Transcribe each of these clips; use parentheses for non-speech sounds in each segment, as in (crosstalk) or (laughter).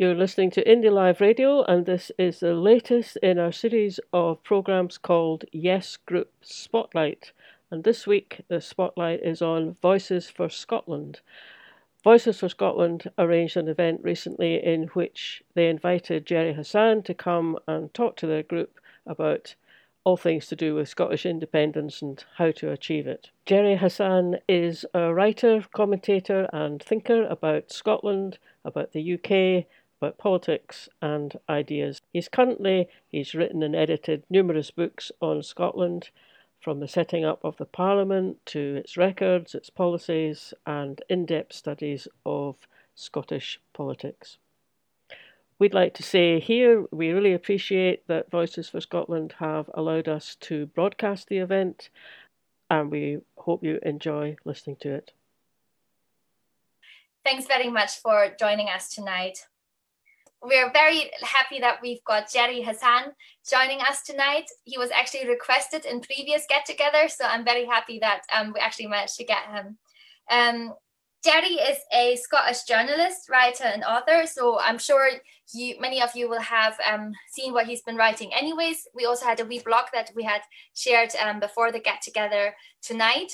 You're listening to Indie Live Radio, and this is the latest in our series of programs called Yes Group Spotlight. And this week, the spotlight is on Voices for Scotland. Voices for Scotland arranged an event recently in which they invited Gerry Hassan to come and talk to their group about all things to do with Scottish independence and how to achieve it. Gerry Hassan is a writer, commentator, and thinker about Scotland, about the UK, about politics and ideas. He's currently he's written and edited numerous books on Scotland, from the setting up of the Parliament to its records, its policies, and in-depth studies of Scottish politics. We'd like to say here we really appreciate that Voices for Scotland have allowed us to broadcast the event, and we hope you enjoy listening to it. Thanks very much for joining us tonight we're very happy that we've got Gerry Hassan joining us tonight. He was actually requested in previous get together, so I'm very happy that um, we actually managed to get him. Um, Gerry is a Scottish journalist, writer, and author, so I'm sure you, many of you will have um, seen what he's been writing. Anyways, we also had a wee blog that we had shared um, before the get together tonight,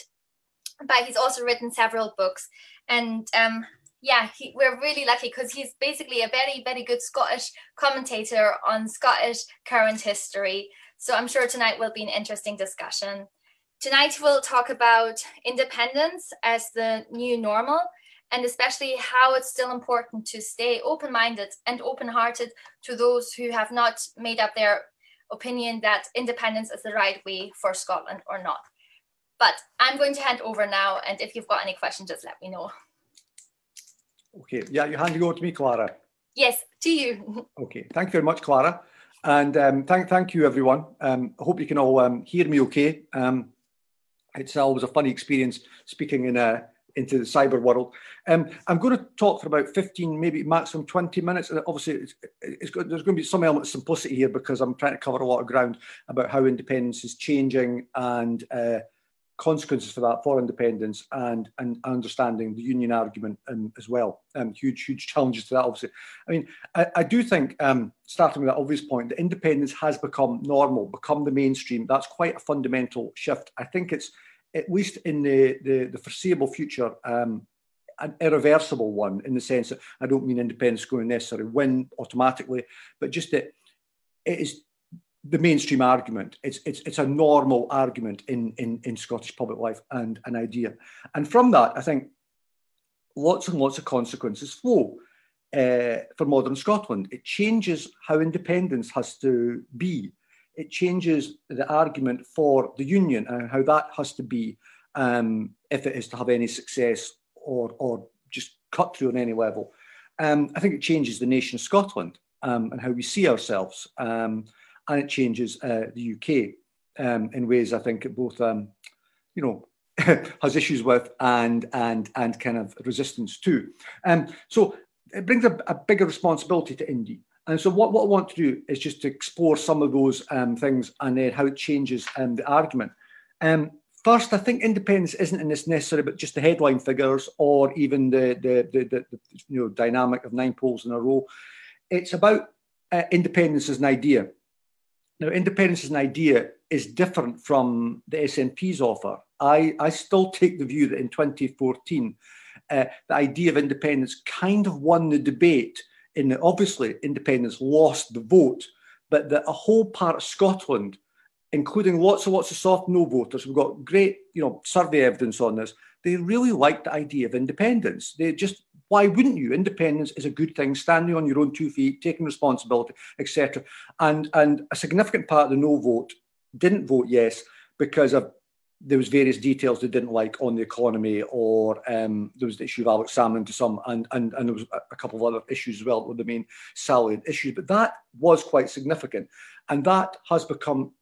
but he's also written several books. And um, yeah, he, we're really lucky because he's basically a very, very good Scottish commentator on Scottish current history. So I'm sure tonight will be an interesting discussion. Tonight we'll talk about independence as the new normal and especially how it's still important to stay open minded and open hearted to those who have not made up their opinion that independence is the right way for Scotland or not. But I'm going to hand over now, and if you've got any questions, just let me know. Okay, yeah, you're handing over to me, Clara. Yes, to you. (laughs) Okay, thank you very much, Clara. And um, thank, thank you, everyone. Um, I hope you can all um, hear me okay. Um, it's always a funny experience speaking in a, into the cyber world. Um, I'm going to talk for about 15, maybe maximum 20 minutes. And obviously, it's, it's there's going to be some element of simplicity here because I'm trying to cover a lot of ground about how independence is changing and uh, consequences for that for independence and and understanding the union argument um, as well. Um, huge huge challenges to that. Obviously, I mean I, I do think um, starting with that obvious point that independence has become normal, become the mainstream. That's quite a fundamental shift. I think it's at least in the the, the foreseeable future. Um, an irreversible one in the sense that I don't mean independence going necessarily win automatically, but just that it is the mainstream argument. It's it's it's a normal argument in in in Scottish public life and an idea. And from that, I think lots and lots of consequences flow uh, for modern Scotland. It changes how independence has to be. It changes the argument for the union and how that has to be um, if it is to have any success or or just cut through on any level. Um, I think it changes the nation of Scotland um, and how we see ourselves. Um, and it changes uh, the UK um, in ways I think it both, um, you know, (laughs) has issues with and and and kind of resistance to. Um, so it brings a, a bigger responsibility to Indie. And so what, what I want to do is just to explore some of those um, things and then how it changes um, the argument. Um, first, I think independence isn't in this necessarily but just the headline figures or even the, the, the, the, the you know, dynamic of nine polls in a row. It's about uh, independence as an idea. Now, independence as an idea is different from the SNP's offer. I, I still take the view that in 2014, uh, the idea of independence kind of won the debate in that obviously independence lost the vote, but that a whole part of Scotland, including lots and lots of soft no voters, we've got great you know survey evidence on this, they really liked the idea of independence. They just why wouldn't you? Independence is a good thing, standing on your own two feet, taking responsibility, etc. And and a significant part of the no vote didn't vote yes because of there was various details they didn't like on the economy, or um, there was the issue of Alex Salmond to some, and and and there was a couple of other issues as well that were the main salient issues. But that was quite significant, and that has become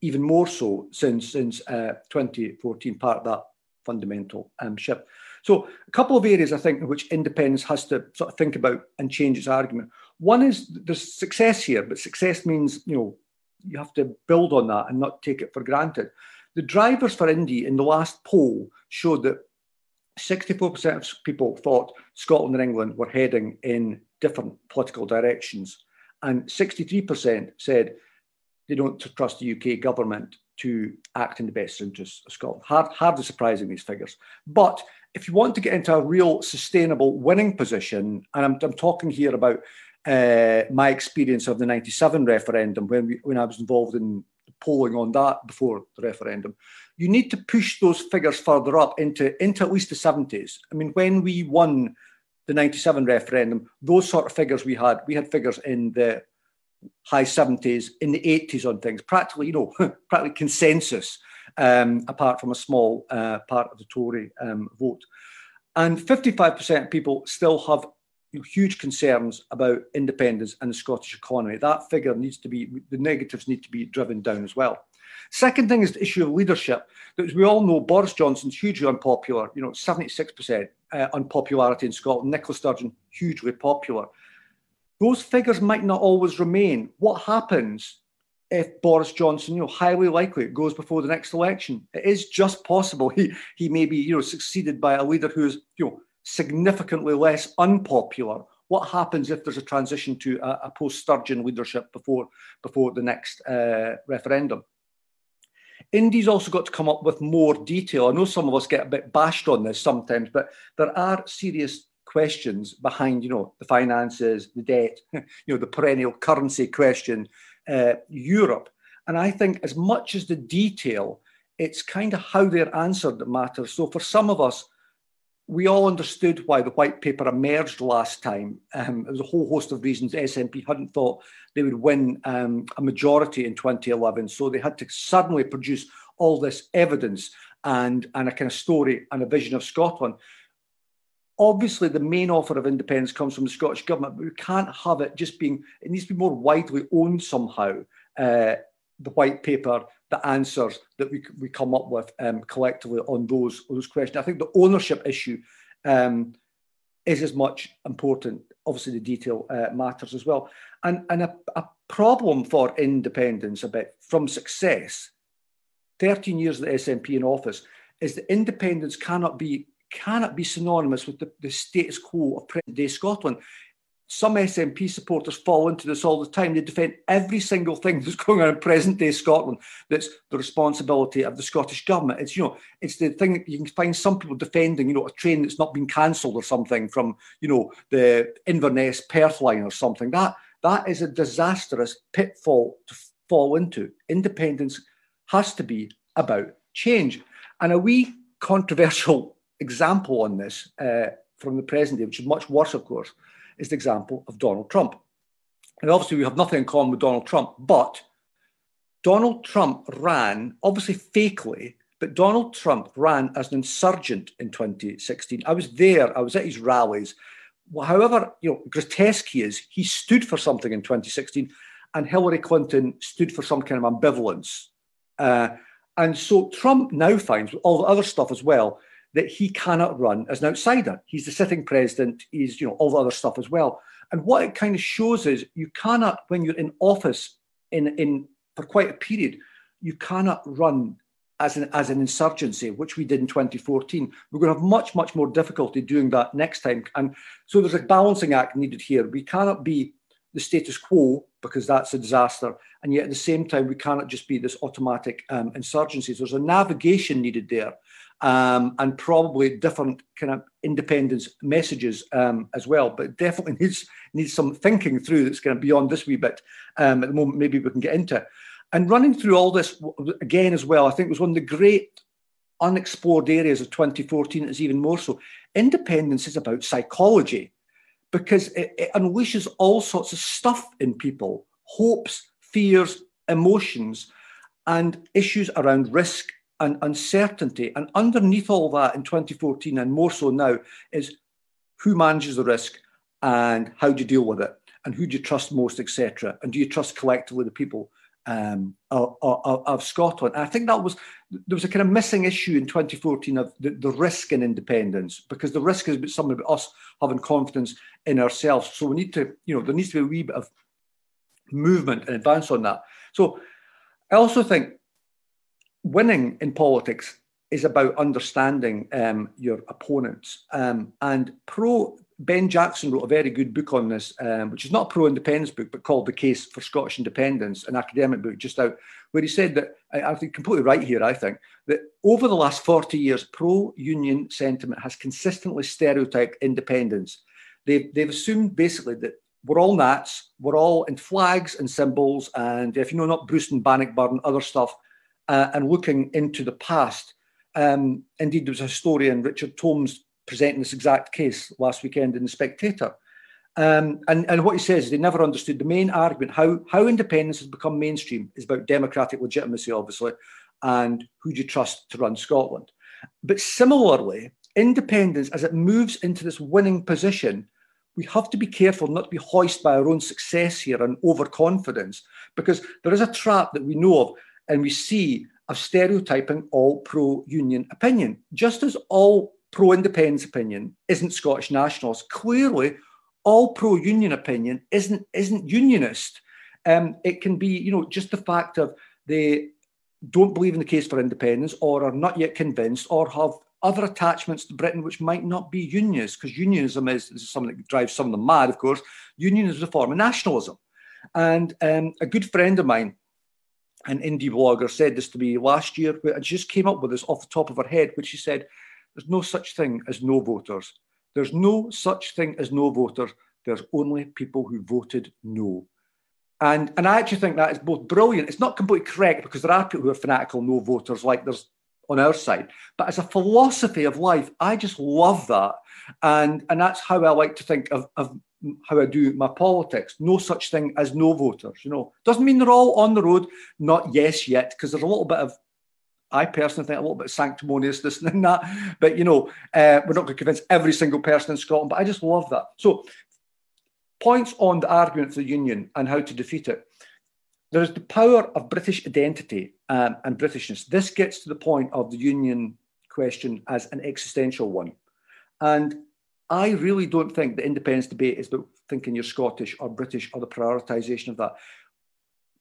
even more so since since uh, 2014. Part of that fundamental um, shift. So a couple of areas I think in which independence has to sort of think about and change its argument. One is there's success here, but success means you know you have to build on that and not take it for granted. The drivers for Indie in the last poll showed that 64% of people thought Scotland and England were heading in different political directions, and 63% said they don't trust the UK government to act in the best interests of Scotland. Hard, hardly surprising these figures. But if you want to get into a real sustainable winning position, and I'm, I'm talking here about uh, my experience of the 97 referendum when, we, when I was involved in polling on that before the referendum, you need to push those figures further up into, into at least the 70s. I mean, when we won the 97 referendum, those sort of figures we had, we had figures in the high 70s, in the 80s on things, practically, you know, (laughs) practically consensus, um, apart from a small uh, part of the Tory um, vote. And 55% of people still have huge concerns about independence and the Scottish economy. That figure needs to be, the negatives need to be driven down as well. Second thing is the issue of leadership. We all know, Boris Johnson's hugely unpopular, you know, 76% uh, unpopularity in Scotland. Nicola Sturgeon, hugely popular. Those figures might not always remain. What happens if Boris Johnson, you know, highly likely it goes before the next election? It is just possible he, he may be, you know, succeeded by a leader who's, you know, significantly less unpopular. What happens if there's a transition to a, a post Sturgeon leadership before, before the next uh, referendum? Indy's also got to come up with more detail. I know some of us get a bit bashed on this sometimes, but there are serious questions behind, you know, the finances, the debt, (laughs) you know, the perennial currency question, uh, Europe. And I think as much as the detail, it's kind of how they're answered that matters. So for some of us, we all understood why the white paper emerged last time. Um, there was a whole host of reasons. SNP hadn't thought they would win um, a majority in 2011, so they had to suddenly produce all this evidence and, and a kind of story and a vision of Scotland. Obviously, the main offer of independence comes from the Scottish Government, but we can't have it just being, it needs to be more widely owned somehow. Uh, the white paper, the answers that we, we come up with um, collectively on those, those questions. I think the ownership issue um, is as much important. Obviously, the detail uh, matters as well. And, and a, a problem for independence a bit from success, 13 years of the SNP in office, is that independence cannot be cannot be synonymous with the, the status quo of present day Scotland some SNP supporters fall into this all the time. They defend every single thing (laughs) that's going on in present day Scotland that's the responsibility of the Scottish government. It's, you know, it's the thing that you can find some people defending, you know, a train that's not been cancelled or something from, you know, the Inverness Perth line or something. That that is a disastrous pitfall to fall into. Independence has to be about change. And a wee controversial example on this uh, from the present day, which is much worse, of course, is the example of Donald Trump. And obviously, we have nothing in common with Donald Trump, but Donald Trump ran, obviously fakely, but Donald Trump ran as an insurgent in 2016. I was there, I was at his rallies. However, you know, grotesque he is, he stood for something in 2016, and Hillary Clinton stood for some kind of ambivalence. Uh, and so Trump now finds, all the other stuff as well, that he cannot run as an outsider. He's the sitting president. He's you know all the other stuff as well. And what it kind of shows is you cannot, when you're in office in in for quite a period, you cannot run as an as an insurgency, which we did in 2014. We're going to have much much more difficulty doing that next time. And so there's a balancing act needed here. We cannot be the status quo because that's a disaster, and yet at the same time we cannot just be this automatic um, insurgency. There's a navigation needed there um, and probably different kind of independence messages um, as well. But definitely (laughs) needs needs some thinking through that's kind of beyond this wee bit um, at the moment. Maybe we can get into. And running through all this again as well, I think was one of the great unexplored areas of 2014. Is even more so. Independence is about psychology because it, it unleashes all sorts of stuff in people, hopes, fears, emotions, and issues around risk and uncertainty. And underneath all that in 2014, and more so now, is who manages the risk and how do you deal with it and who do you trust most, etc. And do you trust collectively the people um, of, of, of, Scotland? And I think that was there was a kind of missing issue in 2014 of the, the risk in independence because the risk is something about us having confidence in ourselves. So we need to, you know, there needs to be a wee bit of movement and advance on that. So I also think winning in politics is about understanding um, your opponents. Um, and pro Ben Jackson wrote a very good book on this, um, which is not a pro-independence book, but called "The Case for Scottish Independence," an academic book just out, where he said that I, think completely right here. I think that over the last forty years, pro-union sentiment has consistently stereotyped independence. They've they've assumed basically that we're all Nats, we're all in flags and symbols, and if you know not Bruce and Bannockburn, other stuff, uh, and looking into the past. Um, indeed, there was a historian, Richard Tomes, presenting this exact case last weekend in the Spectator. Um, and, and what he says is they never understood the main argument, how, how independence has become mainstream is about democratic legitimacy, obviously, and who do you trust to run Scotland. But similarly, independence, as it moves into this winning position, we have to be careful not to be hoisted by our own success here and overconfidence, because there is a trap that we know of and we see of stereotyping all pro union opinion. Just as all pro independence opinion isn't Scottish nationalist, clearly all pro union opinion isn't, isn't unionist. Um, it can be, you know, just the fact of they don't believe in the case for independence or are not yet convinced or have other attachments to Britain which might not be unionist, because unionism is, is, something that drives some of them mad, of course. Unionism is a form of nationalism. And um, a good friend of mine, an indie blogger, said this to me last year, and she just came up with this off the top of her head, which she said, There's no such thing as no voters. There's no such thing as no voters. There's only people who voted no. And, and I actually think that is both brilliant. It's not completely correct because there are people who are fanatical no voters, like there's on our side. But as a philosophy of life, I just love that. And, and that's how I like to think of, of how I do my politics. No such thing as no voters, you know. Doesn't mean they're all on the road, not yes yet, because there's a little bit of I personally think a little bit sanctimoniousness in that. But you know, uh, we're not going to convince every single person in Scotland. But I just love that. So, points on the argument for the union and how to defeat it. There is the power of British identity um, and Britishness. This gets to the point of the union question as an existential one. And I really don't think the independence debate is about thinking you're Scottish or British or the prioritisation of that.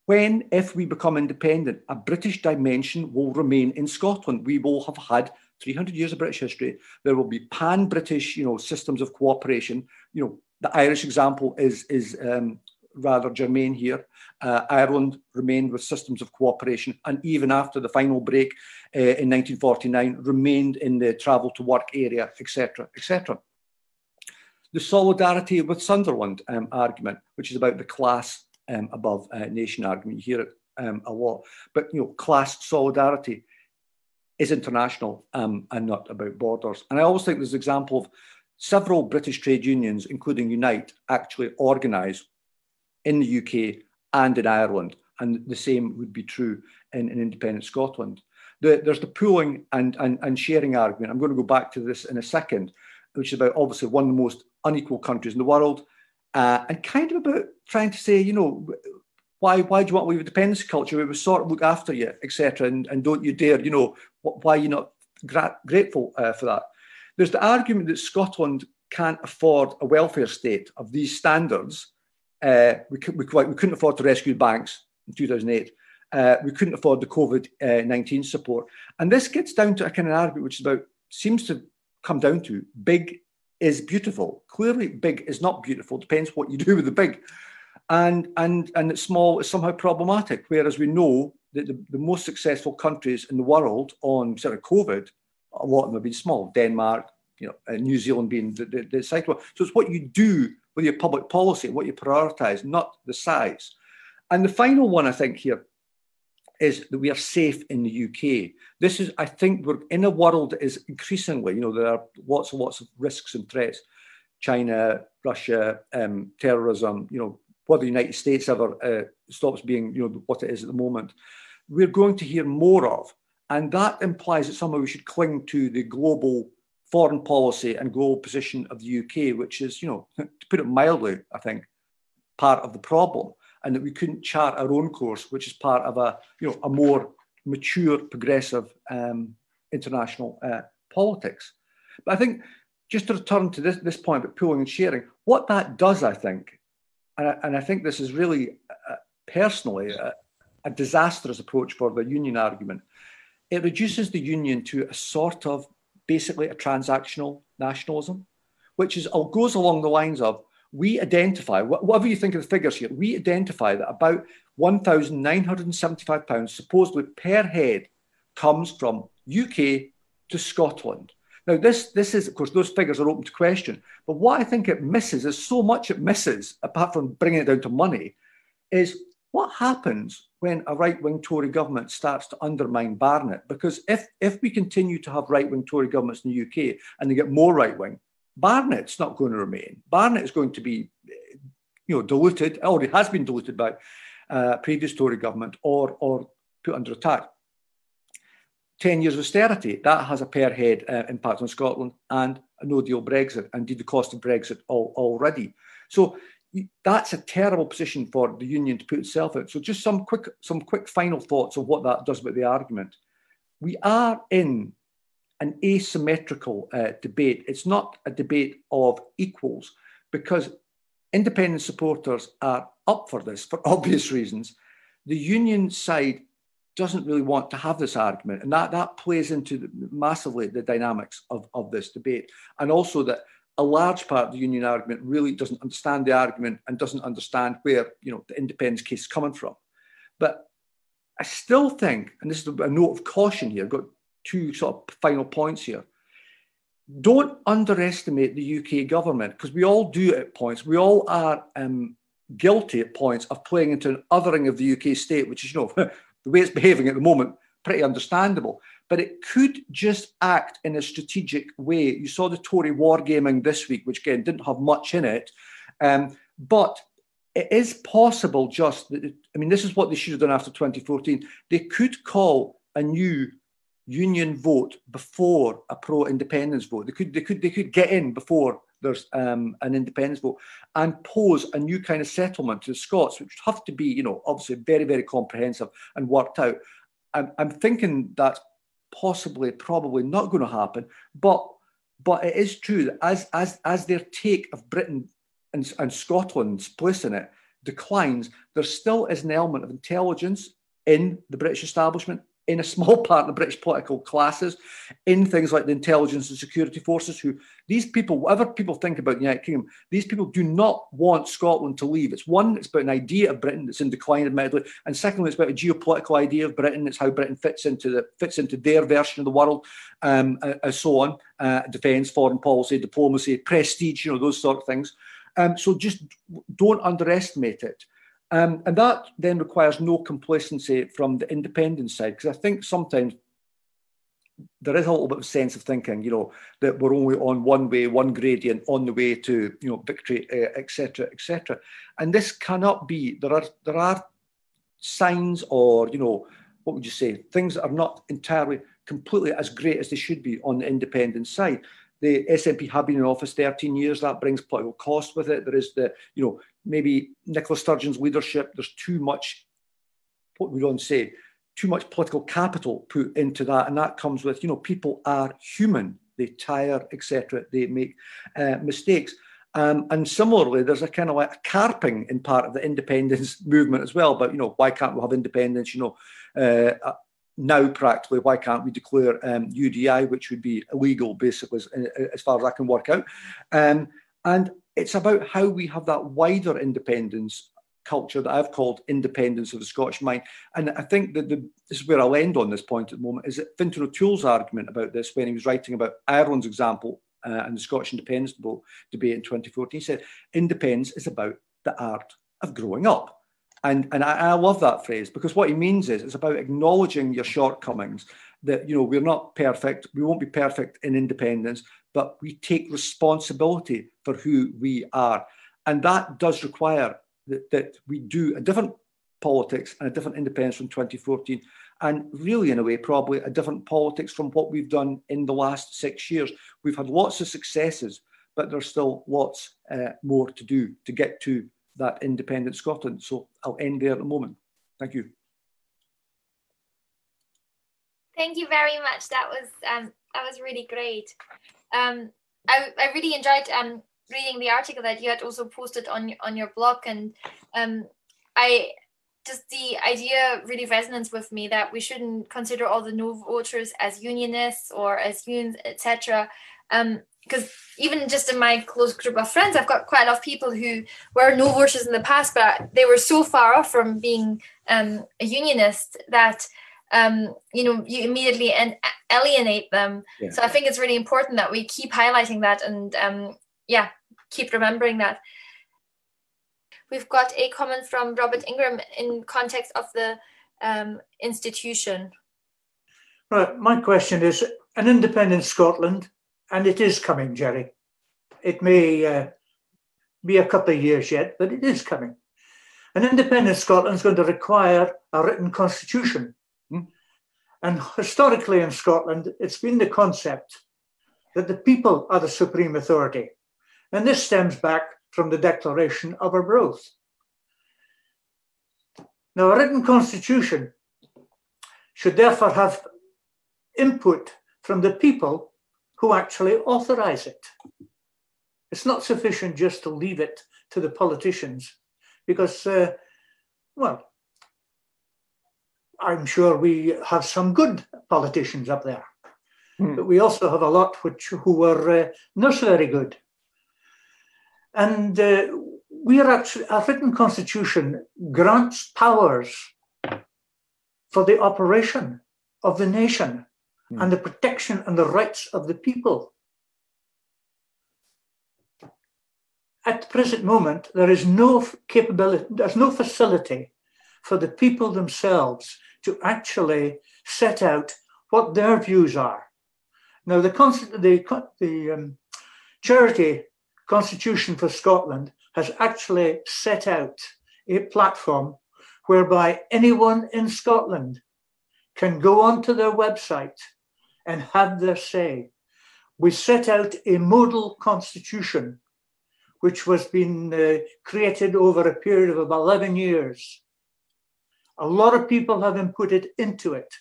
When, if we become independent, a British dimension will remain in Scotland. We will have had 300 years of British history. There will be pan-British, you know, systems of cooperation. You know, the Irish example is is um, rather germane here. Uh, Ireland remained with systems of cooperation, and even after the final break uh, in 1949, remained in the travel to work area, etc., etc. The solidarity with Sunderland um, argument, which is about the class um, above uh, nation argument, you hear it um, a lot. But you know, class solidarity is international um, and not about borders. And I always think there's an example of several British trade unions, including Unite, actually organise in the UK and in Ireland. And the same would be true in, in independent Scotland. The, there's the pooling and, and, and sharing argument. I'm going to go back to this in a second, which is about obviously one of the most unequal countries in the world, uh, and kind of about trying to say, you know, why why do you want to leave a dependency culture We will sort of look after you, etc., and, and don't you dare, you know, why are you not gra- grateful uh, for that? There's the argument that Scotland can't afford a welfare state of these standards uh, we, we, we, couldn't afford to rescue banks in 2008. Uh, we couldn't afford the COVID uh, 19 support. And this gets down to a kind of argument which is about, seems to come down to big is beautiful. Clearly, big is not beautiful, depends what you do with the big. And, and, and small is somehow problematic, whereas we know that the, the most successful countries in the world on sort of COVID, a lot of them have been small. Denmark, you know, New Zealand being the, the, the site. So it's what you do with your public policy, what you prioritise, not the size. And the final one, I think, here is that we are safe in the UK. This is, I think, we're in a world that is increasingly, you know, there are lots and lots of risks and threats. China, Russia, um, terrorism, you know, whether the United States ever uh, stops being, you know, what it is at the moment, we're going to hear more of. And that implies that somehow we should cling to the global foreign policy and global position of the UK, which is, you know, (laughs) to put it mildly, I think, part of the problem, and that we couldn't chart our own course, which is part of a, you know, a more mature, progressive um, international uh, politics. But I think just to return to this, this point about pooling and sharing, what that does, I think, and I, and I think this is really uh, personally a, a disastrous approach for the union argument, it reduces the union to a sort of basically a transactional nationalism, which is goes along the lines of we identify, whatever you think of the figures here, we identify that about £1,975 supposedly per head comes from UK to Scotland. Now, this, this is, of course, those figures are open to question. But what I think it misses is so much it misses, apart from bringing it down to money, is what happens when a right wing Tory government starts to undermine Barnett? Because if, if we continue to have right wing Tory governments in the UK and they get more right wing, Barnett's not going to remain. Barnett is going to be, you know, diluted, already has been diluted by uh, previous Tory government or, or put under attack. 10 years of austerity, that has a per head uh, impact on Scotland and a no deal Brexit, indeed the cost of Brexit already. So that's a terrible position for the union to put itself in. So just some quick, some quick final thoughts of what that does about the argument. We are in an asymmetrical uh, debate. It's not a debate of equals because independent supporters are up for this for (laughs) obvious reasons. The union side doesn't really want to have this argument, and that, that plays into the, massively the dynamics of, of this debate. And also that a large part of the union argument really doesn't understand the argument and doesn't understand where you know the independence case is coming from. But I still think, and this is a note of caution here, I've got two sort of final points here. Don't underestimate the UK government because we all do at points. We all are um, guilty at points of playing into an othering of the UK state, which is, you know, (laughs) the way it's behaving at the moment, pretty understandable. But it could just act in a strategic way. You saw the Tory wargaming this week, which again didn't have much in it. Um, but it is possible just that, I mean, this is what they should have done after 2014. They could call a new union vote before a pro-independence vote. They could they could they could get in before there's um, an independence vote and pose a new kind of settlement to the Scots, which would have to be, you know, obviously very very comprehensive and worked out. I'm, I'm thinking that's possibly probably not going to happen, but but it is true that as as as their take of Britain and, and Scotland's place in it declines, there still is an element of intelligence in the British establishment in a small (laughs) part of the British political classes, in things like the intelligence and security forces, who these people, whatever people think about the United Kingdom, these people do not want Scotland to leave. It's one, it's about an idea of Britain that's in decline, admittedly, and secondly, it's about a geopolitical idea of Britain. It's how Britain fits into the fits into their version of the world, um, and so on. Uh, defence, foreign policy, diplomacy, prestige, you know, those sort of things. Um, so just don't underestimate it. Um, and that then requires no complacency from the independent side, because I think sometimes there is a little bit of sense of thinking, you know, that we're only on one way, one gradient, on the way to, you know, victory, etc., uh, etc. Et and this cannot be. There are there are signs, or you know, what would you say? Things that are not entirely completely as great as they should be on the independent side. The SNP have been in office 13 years. That brings political cost with it. There is the, you know, maybe Nicola Sturgeon's leadership. There's too much, what we don't say, too much political capital put into that, and that comes with, you know, people are human. They tire, etc. They make uh, mistakes. Um, and similarly, there's a kind of like a carping in part of the independence (laughs) movement as well. But you know, why can't we have independence? You know, uh, now practically why can't we declare um, UDI, which would be illegal basically as, as far as I can work out. Um, and it's about how we have that wider independence culture that I've called independence of the Scottish mind. And I think that the, this is where I'll end on this point at the moment, is that Fintan O'Toole's argument about this when he was writing about Ireland's example uh, and the Scottish independence debate in 2014, he said, independence is about the art of growing up. And, and I, I love that phrase because what he means is it's about acknowledging your shortcomings that, you know, we're not perfect. We won't be perfect in independence, but we take responsibility for who we are. And that does require that, that we do a different politics and a different independence from 2014 and really in a way probably a different politics from what we've done in the last six years we've had lots of successes but there's still lots uh, more to do to get to that independent Scotland. So I'll end there at the moment. Thank you. Thank you very much. That was um, that was really great. Um, I, I really enjoyed um, reading the article that you had also posted on on your blog, and um, I just the idea really resonates with me that we shouldn't consider all the no voters as unionists or as unions, etc. Because um, even just in my close group of friends, I've got quite a lot of people who were no voters in the past, but they were so far off from being um, a unionist that um, you know you immediately and alienate them. Yeah. So I think it's really important that we keep highlighting that and um, yeah, keep remembering that. We've got a comment from Robert Ingram in context of the um, institution. Right, my question is an independent Scotland, and it is coming, Gerry. It may uh, be a couple of years yet, but it is coming. An independent Scotland is going to require a written constitution. And historically in Scotland, it's been the concept that the people are the supreme authority. And this stems back from the Declaration of Arbroath. Now, a written constitution should therefore have input from the people who actually authorize it. It's not sufficient just to leave it to the politicians because, uh, well, I'm sure we have some good politicians up there, hmm. but we also have a lot which who are uh, not very good. And uh, we are actually, a written constitution grants powers for the operation of the nation mm. and the protection and the rights of the people. At the present moment, there is no capability, there's no facility for the people themselves to actually set out what their views are. Now, the, the, the um, charity Constitution for Scotland has actually set out a platform whereby anyone in Scotland can go onto their website and have their say. We set out a model constitution, which was being uh, created over a period of about 11 years. A lot of people have inputted into it.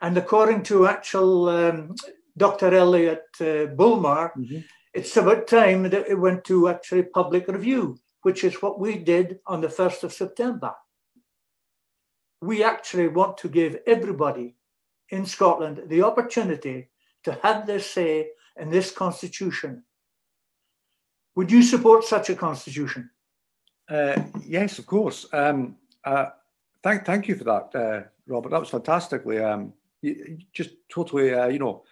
And according to actual um, Dr. Elliot uh, Bulmer, mm-hmm it's about time that it went to actually public review, which is what we did on the 1st of September. We actually want to give everybody in Scotland the opportunity to have their say in this constitution. Would you support such a constitution? Uh, yes, of course. Um, uh, thank, thank you for that, uh, Robert. That was fantastically, um, just totally, uh, you know,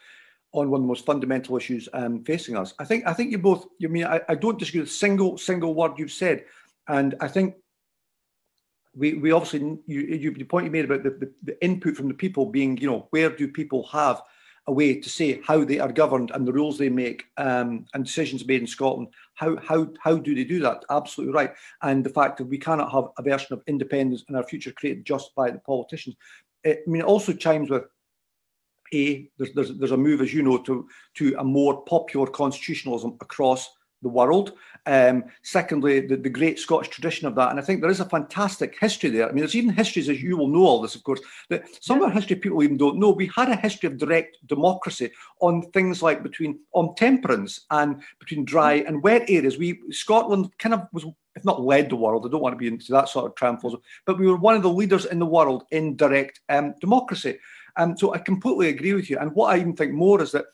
on one of the most fundamental issues um, facing us. I think I think you both. You mean I, I don't disagree with single single word you've said, and I think we we obviously you, you the point you made about the, the, the input from the people being you know where do people have a way to say how they are governed and the rules they make um, and decisions made in Scotland. How how how do they do that? Absolutely right. And the fact that we cannot have a version of independence in our future created just by the politicians. It, I mean, it also chimes with a there's, there's there's a move, as you know, to to a more popular constitutionalism across the world. Um, secondly, the, the great Scottish tradition of that, and I think there is a fantastic history there. I mean, there's even histories, as you will know all this, of course, that some yeah. of our history people even don't know. We had a history of direct democracy on things like between on temperance and between dry and wet areas. We Scotland kind of was if not led the world, I don't want to be into that sort of trampoline, but we were one of the leaders in the world in direct um, democracy. Um, so I completely agree with you. And what I even think more is that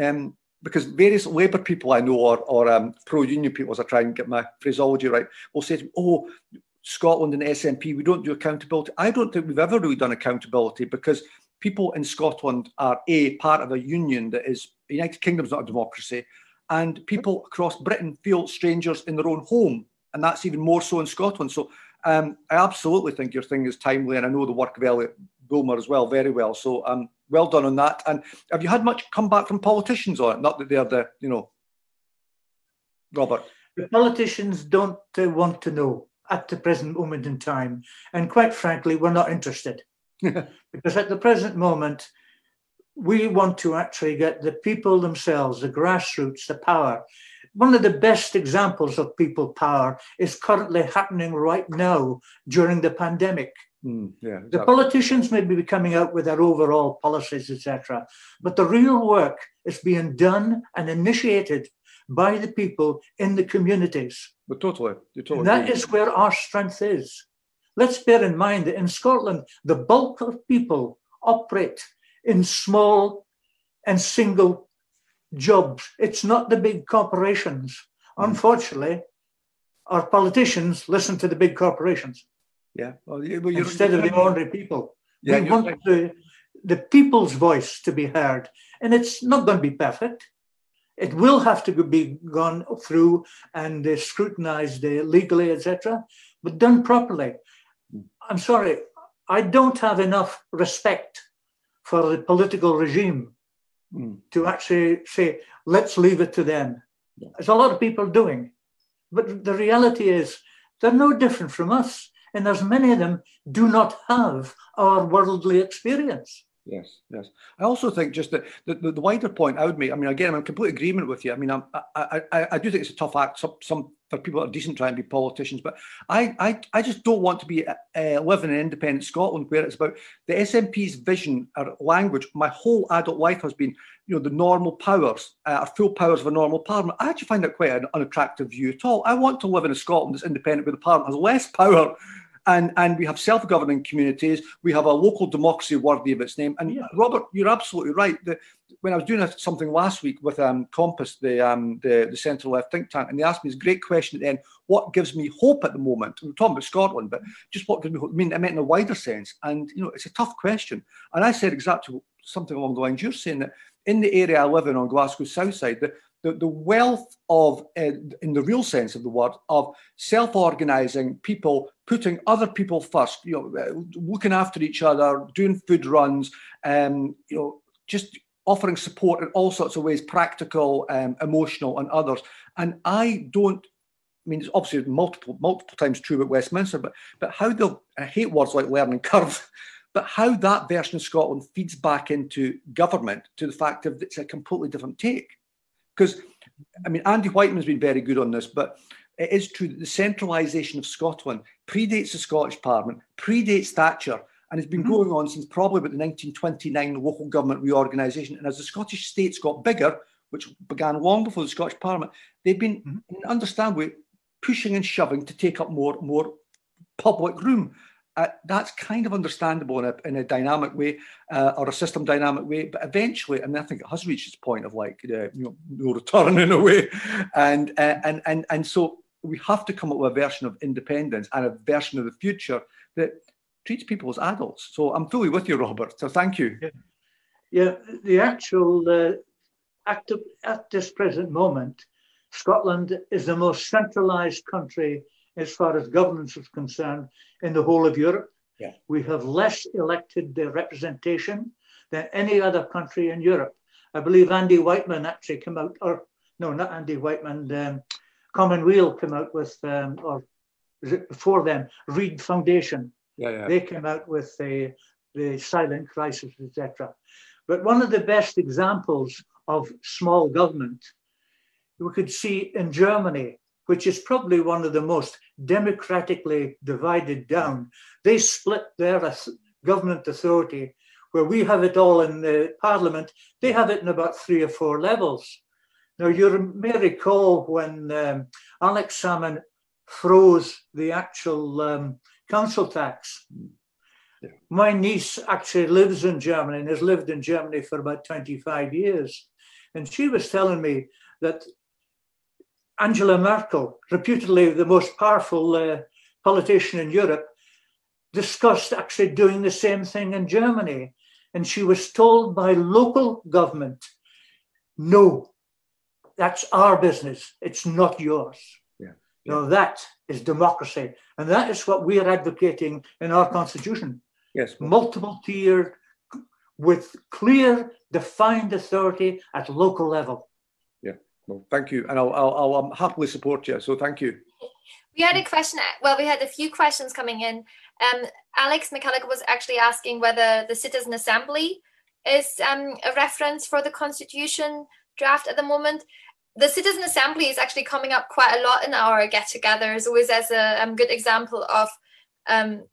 um, because various Labour people I know or, or um, pro-union people, as I try and get my phraseology right, will say to me, oh, Scotland and SNP, we don't do accountability. I don't think we've ever really done accountability because people in Scotland are a part of a union that is United Kingdom's not a democracy, and people across Britain feel strangers in their own home, and that's even more so in Scotland. So um, I absolutely think your thing is timely, and I know the work of Elliot Bulmer as well very well. So um, well done on that. And have you had much comeback from politicians on it? Not that they're the, you know, Robert. The politicians don't uh, want to know at the present moment in time. And quite frankly, we're not interested. (laughs) because at the present moment, we want to actually get the people themselves, the grassroots, the power. One of the best examples of people power is currently happening right now during the pandemic. Mm, yeah, exactly. The politicians may be coming out with their overall policies, etc., but the real work is being done and initiated by the people in the communities. But totally, totally that is where our strength is. let's bear in mind that in Scotland, the bulk of people operate in small and single jobs. It's not the big corporations. Mm. Unfortunately, our politicians listen to the big corporations. Yeah. Well, instead of the ordinary people. Yeah, we want right. the, the people's voice to be heard. And it's not going to be perfect. It will have to be gone through and uh, scrutinized uh, legally, etc., but done properly. Hmm. I'm sorry, I don't have enough respect for the political regime mm. to actually say, let's leave it to them. Yeah. There's a lot of people doing. But the reality is, they're no different from us. And there's many of them do not have our worldly experience. Yes, yes. I also think just that the, the, wider point I would make. I mean, again, I'm in complete agreement with you. I mean, I'm, I, I, I do think it's a tough act. Some, some for people that are decent trying to be politicians, but I, I, I just don't want to be uh, living in independent Scotland where it's about the SNP's vision or language. My whole adult life has been, you know, the normal powers, uh, full powers of a normal parliament. I actually find that quite an unattractive view at all. I want to live in a Scotland that's independent, where the parliament has less power and and we have self-governing communities. We have a local democracy worthy of its name. And yeah. Robert, you're absolutely right. The, when I was doing something last week with um, Compass, the, um, the the centre left think tank, and they asked me this great question at the end: What gives me hope at the moment? We're talking about Scotland, but just what gives me hope? I mean, I meant in a wider sense. And you know, it's a tough question. And I said exactly something along the lines you're saying that in the area I live in on Glasgow South Side, that the, the wealth of, uh, in the real sense of the word, of self-organizing people, putting other people first, you know, uh, looking after each other, doing food runs, um, you know, just offering support in all sorts of ways, practical, um, emotional, and others. And I don't. I mean, it's obviously multiple multiple times true about Westminster, but but how they'll I hate words like learning curve, (laughs) but how that version of Scotland feeds back into government to the fact that it's a completely different take. Because, I mean, Andy Wightman's been very good on this, but it is true that the centralisation of Scotland predates the Scottish Parliament, predates Thatcher, and has been mm-hmm. going on since probably about the 1929 local government reorganisation. And as the Scottish states got bigger, which began long before the Scottish Parliament, they've been, mm-hmm. in an understand way, pushing and shoving to take up more, more public room uh, that's kind of understandable in a, in a dynamic way uh, or a system dynamic way. But eventually, I mean, I think it has reached its point of like uh, you know no return (laughs) in a way, and uh, and and and so we have to come up with a version of independence and a version of the future that treats people as adults. So I'm fully with you, Robert. So thank you. Yeah, yeah the actual uh, at, at this present moment, Scotland is the most centralised country as far as governance is concerned in the whole of Europe. Yeah. We have less elected representation than any other country in Europe. I believe Andy Wightman actually came out, or no, not Andy Wightman, um, Commonweal came out with, um, or was it before them, Reid Foundation. Yeah, yeah. They came out with the, the silent crisis, etc. But one of the best examples of small government we could see in Germany which is probably one of the most democratically divided down. They split their government authority, where we have it all in the parliament, they have it in about three or four levels. Now, you may recall when um, Alex Salmond froze the actual um, council tax. Yeah. My niece actually lives in Germany and has lived in Germany for about 25 years. And she was telling me that Angela Merkel, reputedly the most powerful uh, politician in Europe, discussed actually doing the same thing in Germany. And she was told by local government, no, that's our business. It's not yours. Yeah. yeah. Now that is democracy. And that is what we are advocating in our constitution. Yes. Multiple tiered with clear defined authority at local level. Well, thank you, and I'll, I'll, I'll um, happily support you. So thank you. We had a question. Well, we had a few questions coming in. Um, Alex McCulloch was actually asking whether the Citizen Assembly is um, a reference for the Constitution draft at the moment. The Citizen Assembly is actually coming up quite a lot in our get-togethers, always as a um, good example of um,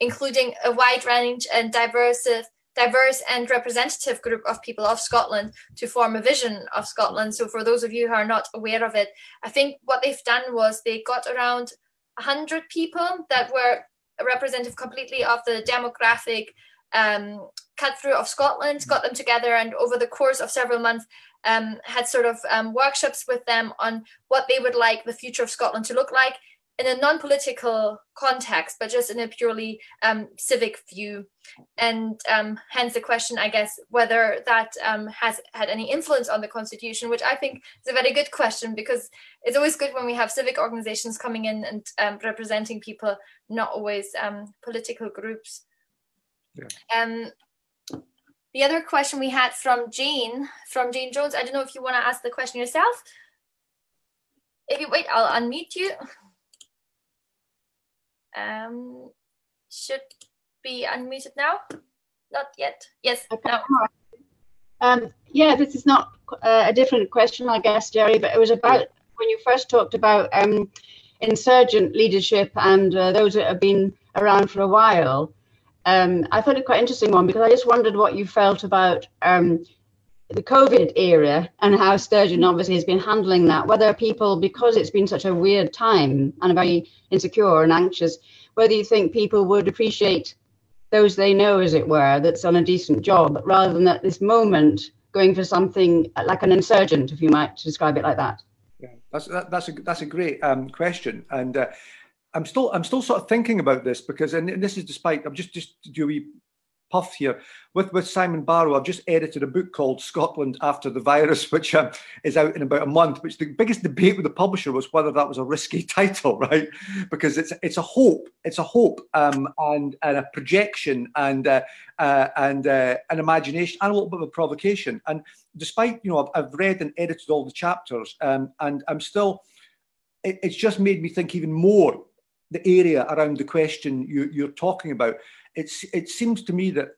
including a wide range and diverse diverse and representative group of people of Scotland to form a vision of Scotland. So, for those of you who are not aware of it, I think what they've done was they got around 100 people that were representative completely of the demographic um, cut through of Scotland, got them together, and over the course of several months, um, had sort of um, workshops with them on what they would like the future of Scotland to look like in a non-political context, but just in a purely um, civic view. And um, hence the question, I guess, whether that um, has had any influence on the constitution, which I think is a very good question because it's always good when we have civic organizations coming in and um, representing people, not always um, political groups. Yeah. Um, the other question we had from Jane, from Jane Jones, I don't know if you want to ask the question yourself. If you wait, I'll unmute you. Um, should be unmuted now. Not yet. Yes, okay. now. Um, yeah, this is not uh, a different question, I guess, Gerry, but it was about when you first talked about um, insurgent leadership and uh, those that have been around for a while. Um, I thought it quite interesting one because I just wondered what you felt about um, the COVID era and how Sturgeon obviously has been handling that. Whether people, because it's been such a weird time and very insecure and anxious, whether you think people would appreciate those they know, as it were, that's on a decent job, rather than at this moment going for something like an insurgent, if you might describe it like that. Yeah, that's that, that's a that's a great um, question, and uh, I'm still I'm still sort of thinking about this because, and this is despite I'm just just do a wee puff here with with Simon Barrow. I've just edited a book called Scotland After the Virus, (laughs) which um, is out in about a month. Which the biggest debate with the publisher was whether that was a risky (laughs) title, right? Because it's it's a hope, it's a hope, um, and and a projection, and uh, uh, and uh, an imagination, and a little bit of a provocation. And despite you know, I've, I've read and edited all the chapters, um, and I'm still. It, it's just made me think even more the area around the question you, you're talking about it's it seems to me that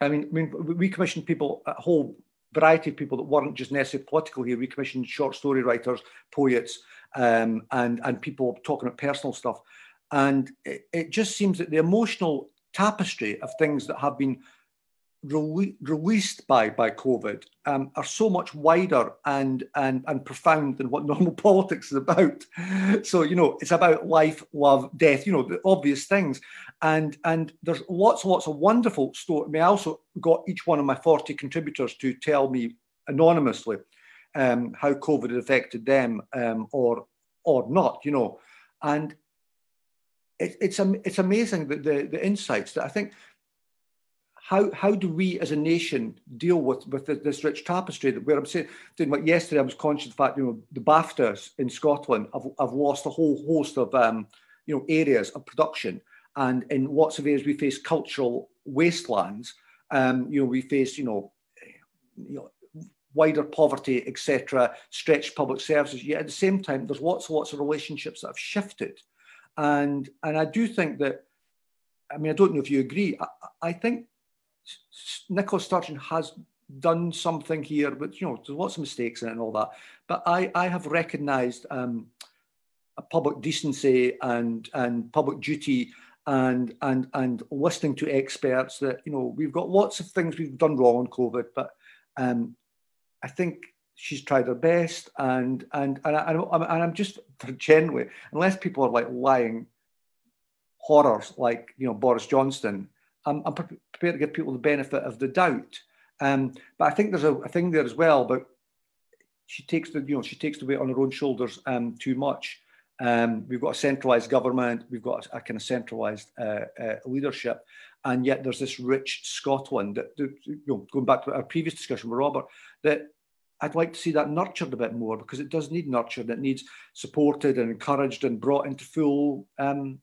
I mean, I mean, we commissioned people, a whole variety of people that weren't just necessarily political here. We commissioned short story writers, poets, um, and and people talking about personal stuff. And it, it just seems that the emotional tapestry of things that have been re- released by by COVID um, are so much wider and and and profound than what (laughs) normal politics is about. So you know, it's about life, love, death. You know, the obvious things. And and there's lots and lots of wonderful stories. I, mean, I also got each one of my forty contributors to tell me anonymously um, how COVID had affected them um, or or not. You know, and it, it's it's amazing that the the insights that I think how how do we as a nation deal with with this rich tapestry that where I'm saying doing what yesterday I was conscious of the fact you know the BAFTAs in Scotland have, have lost a whole host of um, you know areas of production. And in lots of areas we face cultural wastelands. Um, you know we face you know you know wider poverty etc stretched public services. Yet at the same time there's lots and lots of relationships that have shifted. And and I do think that I mean I don't know if you agree I, I think Nicola Sturgeon has done something here, but you know, there's lots of mistakes in it and all that. But I, I have recognised um, a public decency and and public duty and and and listening to experts that you know we've got lots of things we've done wrong on COVID, but um, I think she's tried her best and and and, I, and I'm just generally unless people are like lying horrors like you know Boris Johnson I'm, I'm to give people the benefit of the doubt. Um, but I think there's a, a, thing there as well. But she takes the you know she takes the weight on her own shoulders um, too much. Um, we've got a centralised government. We've got a, a kind of centralised uh, uh, leadership, and yet there's this rich Scotland that, that you know, going back to our previous discussion with Robert that I'd like to see that nurtured a bit more because it does need nurtured. It needs supported and encouraged and brought into full um,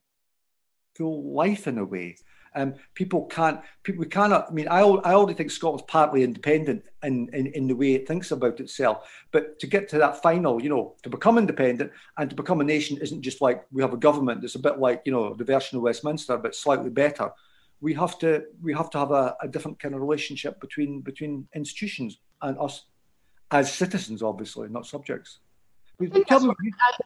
full life in a way. Um, people can't, people, we cannot, I mean, I, I already think Scotland's partly independent in, in, in the way it thinks about itself. But to get to that final, you know, to become independent and to become a nation isn't just like we have a government that's a bit like, you know, the version of Westminster, but slightly better. We have to, we have to have a, a different kind of relationship between, between institutions and us as citizens, obviously, not subjects.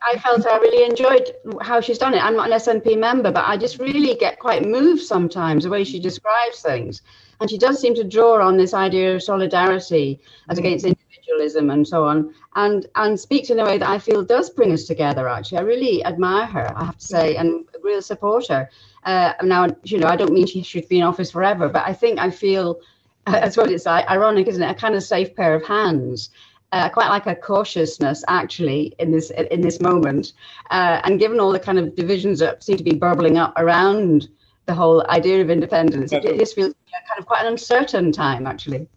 I, I, felt I really enjoyed how she's done it. I'm not an SNP member, but I just really get quite moved sometimes the way she describes things. And she does seem to draw on this idea of solidarity as mm. against individualism and so on, and and speaks in a way that I feel does bring us together. Actually, I really admire her. I have to say, and real supporter. Uh, now, you know, I don't mean she should be in office forever, but I think I feel, (laughs) that's what it's ironic, isn't it? A kind of safe pair of hands. Uh, quite like a cautiousness actually in this in this moment, uh, and given all the kind of divisions that seem to be bubbling up around the whole idea of independence, it, it just feels kind of quite an uncertain time actually.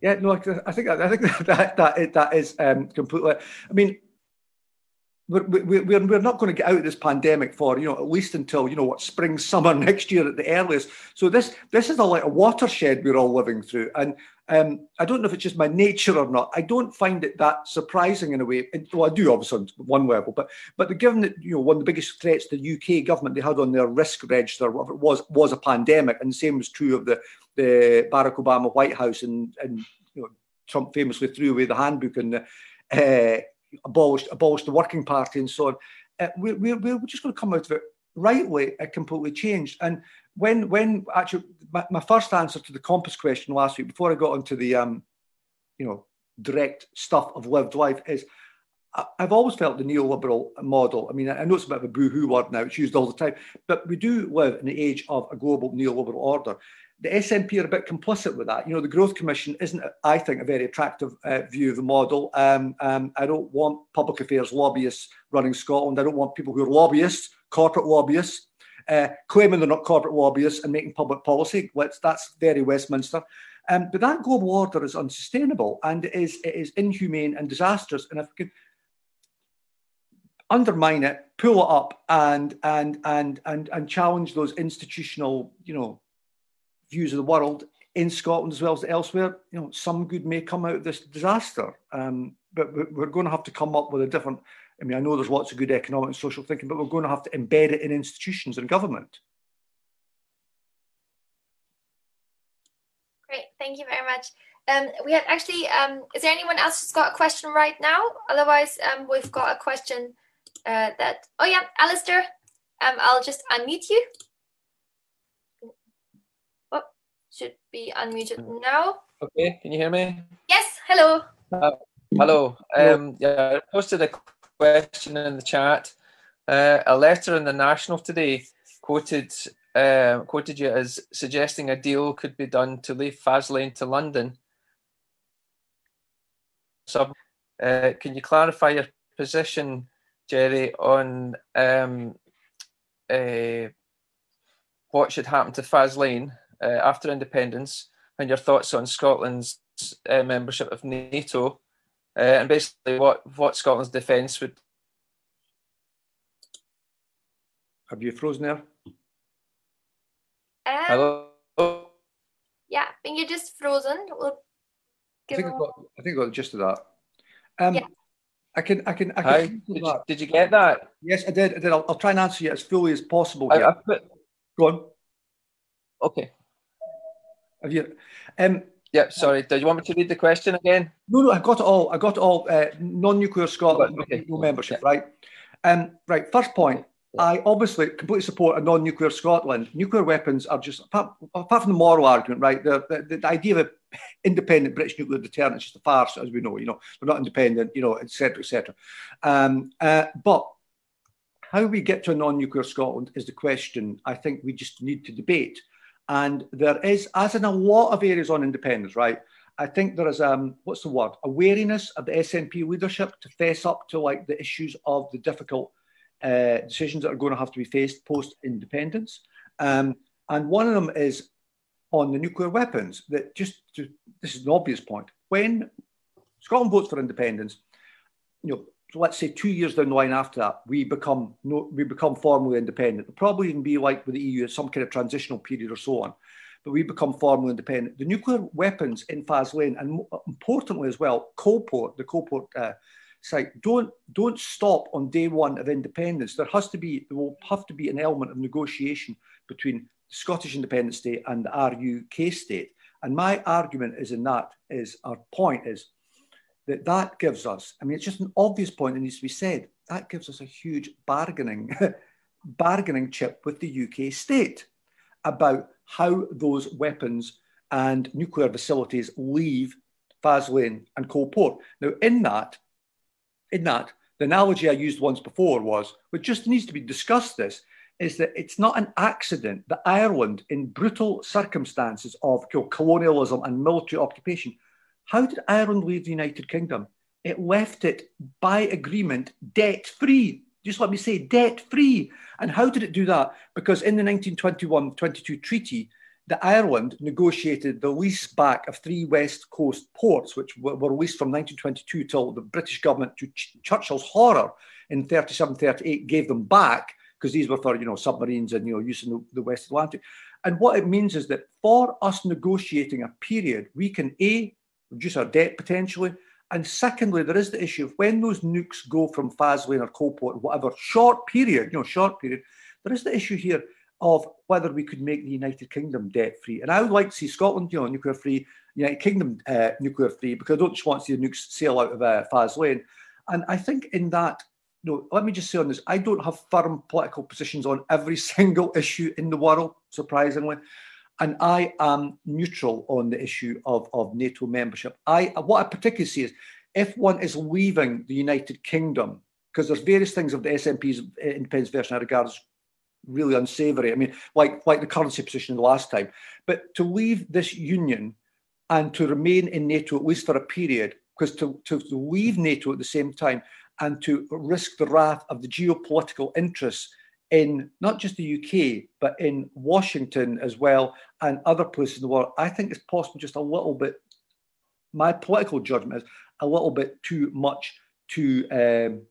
Yeah, no, I think I think that (laughs) that that is um, completely. I mean, we're, we're, we're not going to get out of this pandemic for you know at least until you know what spring summer (laughs) next year at the earliest so this this is a like a watershed we're all living through and um, I don't know if it's just my nature or not. I don't find it that surprising in a way. Well, I do obviously on one level, but but given that you know one of the biggest threats the UK government they had on their risk register whatever was was a pandemic, and the same was true of the the Barack Obama White House, and and you know Trump famously threw away the handbook and uh, abolished abolished the Working Party and so on. Uh, we, we, we're just going to come out of it rightly, it completely changed. And when when actually my, my first answer to the compass question last week, before I got onto the um, you know direct stuff of lived life, is I've always felt the neoliberal model. I mean, I know it's a bit of a boo-hoo word now; it's used all the time, but we do live in the age of a global neoliberal order. The SNP are a bit complicit with that. You know, the Growth Commission isn't, I think, a very attractive uh, view of the model. Um, um, I don't want public affairs lobbyists running Scotland. I don't want people who are lobbyists, corporate lobbyists, uh, claiming they're not corporate lobbyists and making public policy. Let's, that's very Westminster. Um, but that global order is unsustainable and it is, it is inhumane and disastrous. And if we could undermine it, pull it up, and and and and and challenge those institutional, you know, views of the world in Scotland as well as elsewhere, you know, some good may come out of this disaster. Um, but we're going to have to come up with a different. I mean, I know there's lots of good economic and social thinking, but we're going to have to embed it in institutions and government. Great, thank you very much. Um, we had actually, um, is there anyone else who's got a question right now? Otherwise, um, we've got a question uh, that, oh yeah, Alistair, um, I'll just unmute you. Oh, should be unmuted now. Okay, can you hear me? Yes, hello. Uh, hello. Um, yeah, I posted a question in the chat. Uh, a letter in the National today quoted uh, quoted you as suggesting a deal could be done to leave Faslane to London. So, uh, can you clarify your position, Gerry, on um, uh, what should happen to Faslane uh, after independence, and your thoughts on Scotland's uh, membership of NATO, uh, and basically what what Scotland's defence would Have you frozen there? Um, Hello. Yeah, I think you're just frozen. We'll I think I a- got, I think I got the gist of that. Um, Yeah. I can, I can, I can. Hi. answer Did you, did you get that? Yes, I did. I did. I'll, I'll try and answer you as fully as possible I. I put, Go on. okay. Have you? Um, Yeah. Sorry. Do you want me to read the question again? No, no, I got it all. I got it all. Uh, non-nuclear Scotland, Okay. no membership, right? Um, right. First point. I obviously completely support a non-nuclear Scotland. Nuclear weapons are just apart, apart from the moral argument, right? The, the, the idea of an independent British nuclear deterrent is just a farce, as we know. You know, they're not independent. You know, etc. etc. Um, uh, but how we get to a non-nuclear Scotland is the question. I think we just need to debate. And there is, as in a lot of areas on independence, right? I think there is um what's the word? A wariness of the SNP leadership to face up to like the issues of the difficult uh, decisions that are going to have to be faced post independence. Um, and one of them is on the nuclear weapons. That just to, this is an obvious point. When Scotland votes for independence, you know, let's say two years down the line after that, we become no, we become formally independent. It'll probably even be like with the EU, some kind of transitional period or so on. But we become formally independent. The nuclear weapons in Faslane, and importantly as well, Coulport, the Coulport uh, site, don't don't stop on day one of independence. There has to be there will have to be an element of negotiation between the Scottish independent state and the RUK state. And my argument is in that is our point is that that gives us, I mean, it's just an obvious point that needs to be said. That gives us a huge bargaining, (laughs) bargaining chip with the UK state about how those weapons and nuclear facilities leave Faslane and Coulport. Now, in that, in that, the analogy I used once before was, which just needs to be discussed this, is that it's not an accident that Ireland, in brutal circumstances of colonialism and military occupation, how did Ireland leave the United Kingdom? It left it by agreement debt free. Just let me say debt free. And how did it do that? Because in the 1921 22 treaty, the Ireland negotiated the lease back of three West Coast ports, which were, leased from 1922 till the British government, to Ch- Churchill's horror in 37, 38, gave them back because these were for you know submarines and you know using the, the West Atlantic. And what it means is that for us negotiating a period, we can a reduce our debt potentially, and secondly, there is the issue of when those nukes go from Faslane or Coulport, whatever short period, you know, short period, there is the issue here of whether we could make the United Kingdom debt free. And I would like to see Scotland, you know, nuclear free, United Kingdom uh, nuclear free, because I don't just want to see the nukes sail out of uh, Faslane. And I think in that, you know, let me just say on this, I don't have firm political positions on every (laughs) single issue in the world, surprisingly. And I am neutral on the issue of, of NATO membership. I what I particularly see is if one is leaving the United Kingdom, because there's various things of the SNP's eh, independence version I regard as really unsavoury. I mean, like like the currency position the last time. But to leave this union and to remain in NATO at least for a period, because to, to leave NATO at the same time and to risk the wrath of the geopolitical interests in not just the UK, but in Washington as well and other places in the world, I think it's possible just a little bit. My political judgment is a little bit too much to um,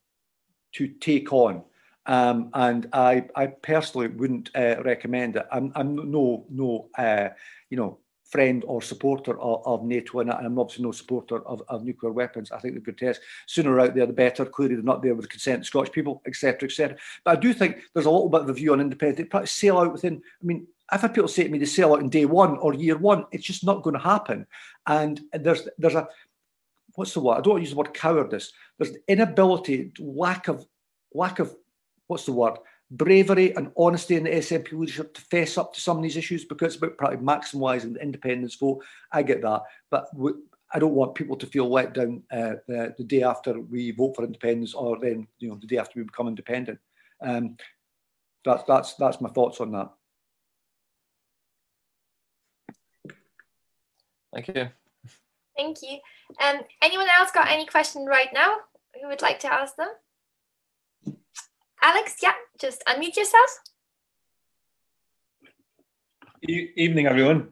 to take on. Um, and I, I personally wouldn't uh, recommend it. I'm, I'm no, no, uh, you know, friend or supporter of, of NATO, and I'm obviously no supporter of, of nuclear weapons. I think they're grotesque. Sooner out there, the better. Clearly, they're not there with the consent of Scottish people, etc., etc. But I do think there's a little bit of a view on independent. Probably sail out within. I mean, I've had people say to me they sail out in day one or year one. It's just not going to happen. And there's there's a what's the word? I don't want to use the word cowardice. There's inability, lack of lack of what's the word? Bravery and honesty in the SNP leadership to fess up to some of these issues because it's about probably maximising the independence vote. I get that, but I don't want people to feel let down uh, the, the, day after we vote for independence, or then you know the day after we become independent. Um, that's that's that's my thoughts on that. Thank you. Thank you. Um, anyone else got any question right now? Who would like to ask them? Alex, yeah, just unmute yourself. E evening, everyone.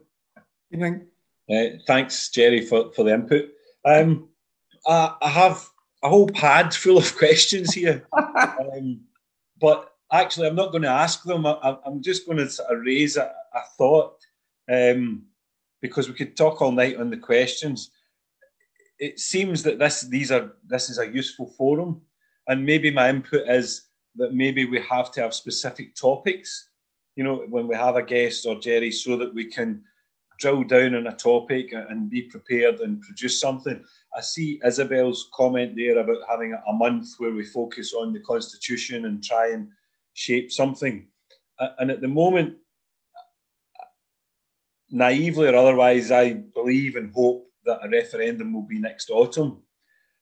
Evening. Uh, thanks, Gerry, for, for the input. Um, I, I, have a whole pad full of (laughs) questions here, um, but actually, I'm not going to ask them. I, am just going to sort of raise a, a thought um, because we could talk all night on the questions. It seems that this these are this is a useful forum, and maybe my input is that maybe we have to have specific topics, you know, when we have a guest or Gerry, so that we can drill down on a topic and be prepared and produce something. I see Isabel's comment there about having a month where we focus on the constitution and try and shape something. And at the moment, naively or otherwise, I believe and hope that a referendum will be next autumn.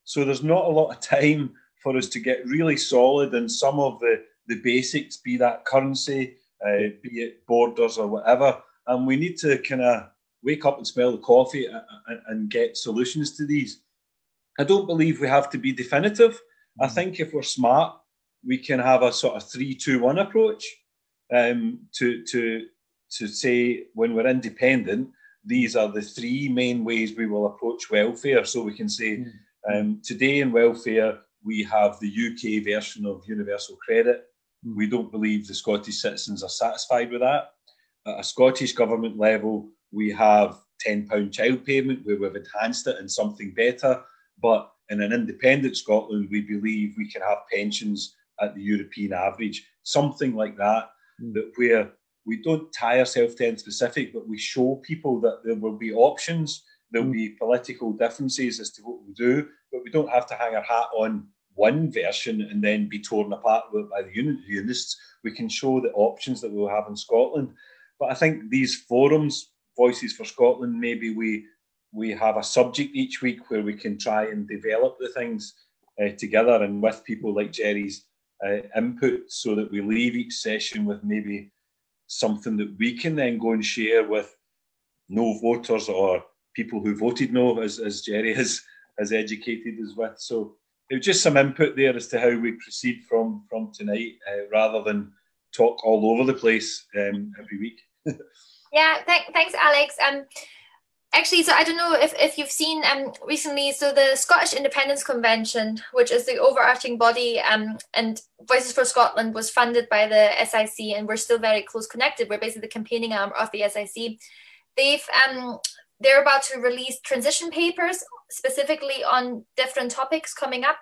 So there's not a lot of time for us to get really solid in some of the, the basics, be that currency, uh, be it borders or whatever. And we need to kind of wake up and smell the coffee and, and, get solutions to these. I don't believe we have to be definitive. Mm-hmm. I think if we're smart, we can have a sort of three, two, one approach um, to to to say when we're independent, these are the three main ways we will approach welfare. So we can say mm-hmm. um, today in welfare, we have the UK version of universal credit. Hmm. We don't believe the Scottish citizens are satisfied with that. At a Scottish government level, we have £10 child payment where we've enhanced it and something better. But in an independent Scotland, we believe we can have pensions at the European average, something like that, mm. that where we don't tie ourselves to any specific, but we show people that there will be options, there'll mm. be political differences as to what we do, but we don't have to hang our hat on one version and then be torn apart by the unionists. We can show the options that we'll have in Scotland. But I think these forums, Voices for Scotland, maybe we we have a subject each week where we can try and develop the things uh, together and with people like Gerry's uh, input so that we leave each session with maybe something that we can then go and share with no voters or people who voted no, as, as Gerry has, has educated us with. So it was just some input there as to how we proceed from, from tonight uh, rather than talk all over the place um, every week. (laughs) yeah, th- thanks, Alex. Um, actually, so I don't know if, if you've seen um, recently, so the Scottish Independence Convention, which is the overarching body, um, and Voices for Scotland was funded by the SIC, and we're still very close connected. We're basically the campaigning arm of the SIC. They've um, they're about to release transition papers specifically on different topics coming up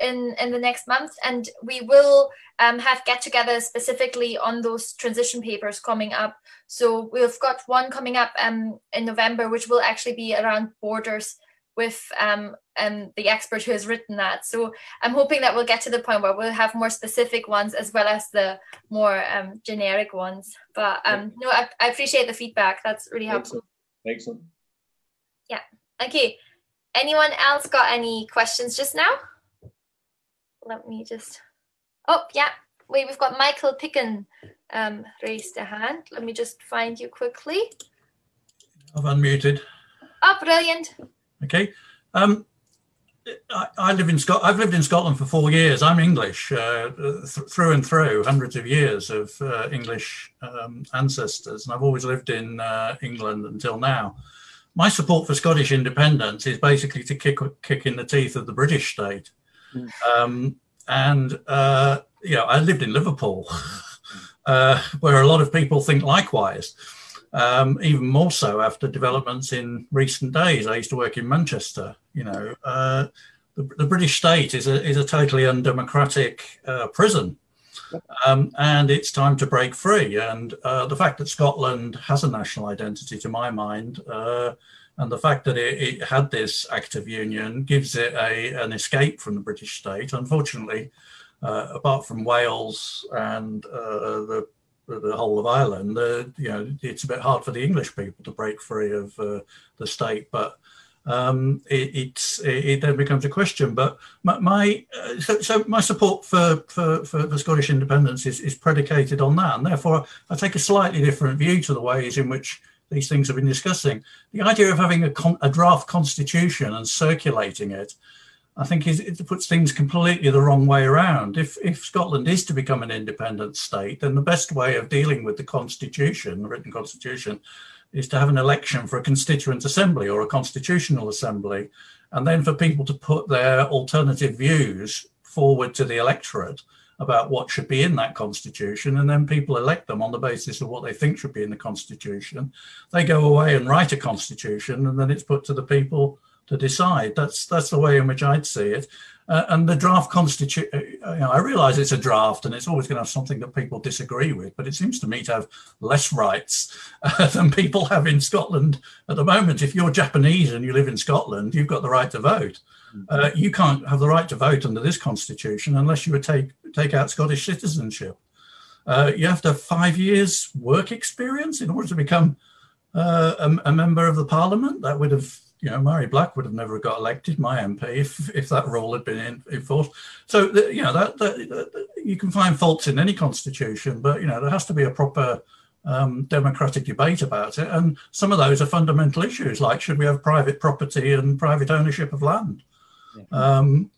in in the next month and we will um, have get together specifically on those transition papers coming up. So we've got one coming up um, in november which will actually be around borders with um, um, the expert who has written that. So i'm hoping that we'll get to the point where we'll have more specific ones as well as the more um, generic ones. But um, no I, I appreciate the feedback. That's really helpful. Excellent, excellent. yeah. Okay anyone else got any questions just now let me just, oh, yeah, wait, we've got Michael Picken um, raised a hand. Let me just find you quickly. I've unmuted. Oh, brilliant. Okay. Um, I, I, live in Scot. I've lived in Scotland for four years. I'm English uh, th- through and through, hundreds of years of uh, English um, ancestors, and I've always lived in uh, England until now. My support for Scottish independence is basically to kick kick in the teeth of the British state. Mm. Um, and uh, you know, I lived in Liverpool, (laughs) uh, where a lot of people think likewise. Um, even more so after developments in recent days. I used to work in Manchester. You know, uh, the, the, British state is a is a totally undemocratic uh, prison, um, and it's time to break free. And uh, the fact that Scotland has a national identity, to my mind, uh, and the fact that it, it, had this act of union gives it a, an escape from the British state. Unfortunately, uh, apart from Wales and uh, the the whole of Ireland, you know, it's a bit hard for the English people to break free of uh, the state. But um, it, it, then becomes a question. But my, my uh, so, so, my support for, for, for the Scottish independence is, is predicated on that, and therefore I take a slightly different view to the ways in which these things have been discussing. The idea of having a, con- a draft constitution and circulating it, I think, it puts things completely the wrong way around. If, if Scotland is to become an independent state, then the best way of dealing with the constitution, the written constitution, is to have an election for a constituent assembly or a constitutional assembly, and then for people to put their alternative views forward to the electorate about what should be in that constitution, and then people elect them on the basis of what they think should be in the constitution. They go away and write a constitution, and then it's put to the people to decide. That's that's the way in which I'd see it. Uh, and the draft constitution, uh, you know, I realise it's a draft, and it's always going to have something that people disagree with. But it seems to me to have less rights (laughs) uh, than people have in Scotland at the moment. If you're Japanese and you live in Scotland, you've got the right to vote. Mm-hmm. Uh, you can't have the right to vote under this constitution unless you would take take out Scottish citizenship. Uh, you have to have five years work experience in order to become uh, a, a, member of the parliament. That would have, you know, Mhairi Black would have never got elected, my MP, if, if that rule had been in, enforced. So, the, you know, that, that, that, you can find faults in any constitution, but, you know, there has to be a proper um, democratic debate about it. And some of those are fundamental issues, like should we have private property and private ownership of land? Yeah. Um,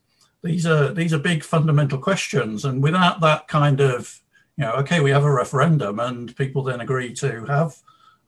these are these are big fundamental questions, and without that kind of you know, okay, we have a referendum, and people then agree to have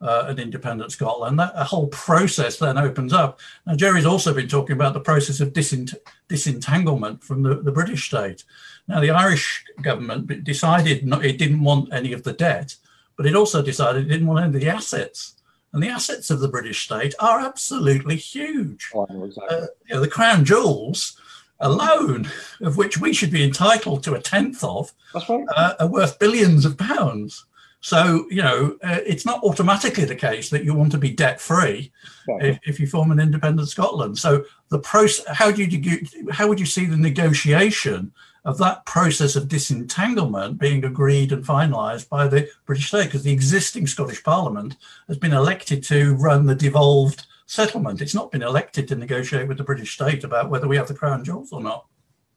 uh, an independent Scotland. That a whole process then opens up. Now, Gerry's also been talking about the process of disent- disentanglement from the, the British state. Now, the Irish government decided not, it didn't want any of the debt, but it also decided it didn't want any of the assets. And the assets of the British state are absolutely huge. Oh, exactly. uh, you know, the crown jewels alone, of which we should be entitled to a tenth of right. uh, are worth billions of pounds. So, you know, uh, it's not automatically the case that you want to be debt free if, if, you form an independent Scotland. So, the process, how do you, how would you see the negotiation of that process of disentanglement being agreed and finalised by the British state? Because the existing Scottish Parliament has been elected to run the devolved settlement. It's not been elected to negotiate with the British state about whether we have the crown jewels or not.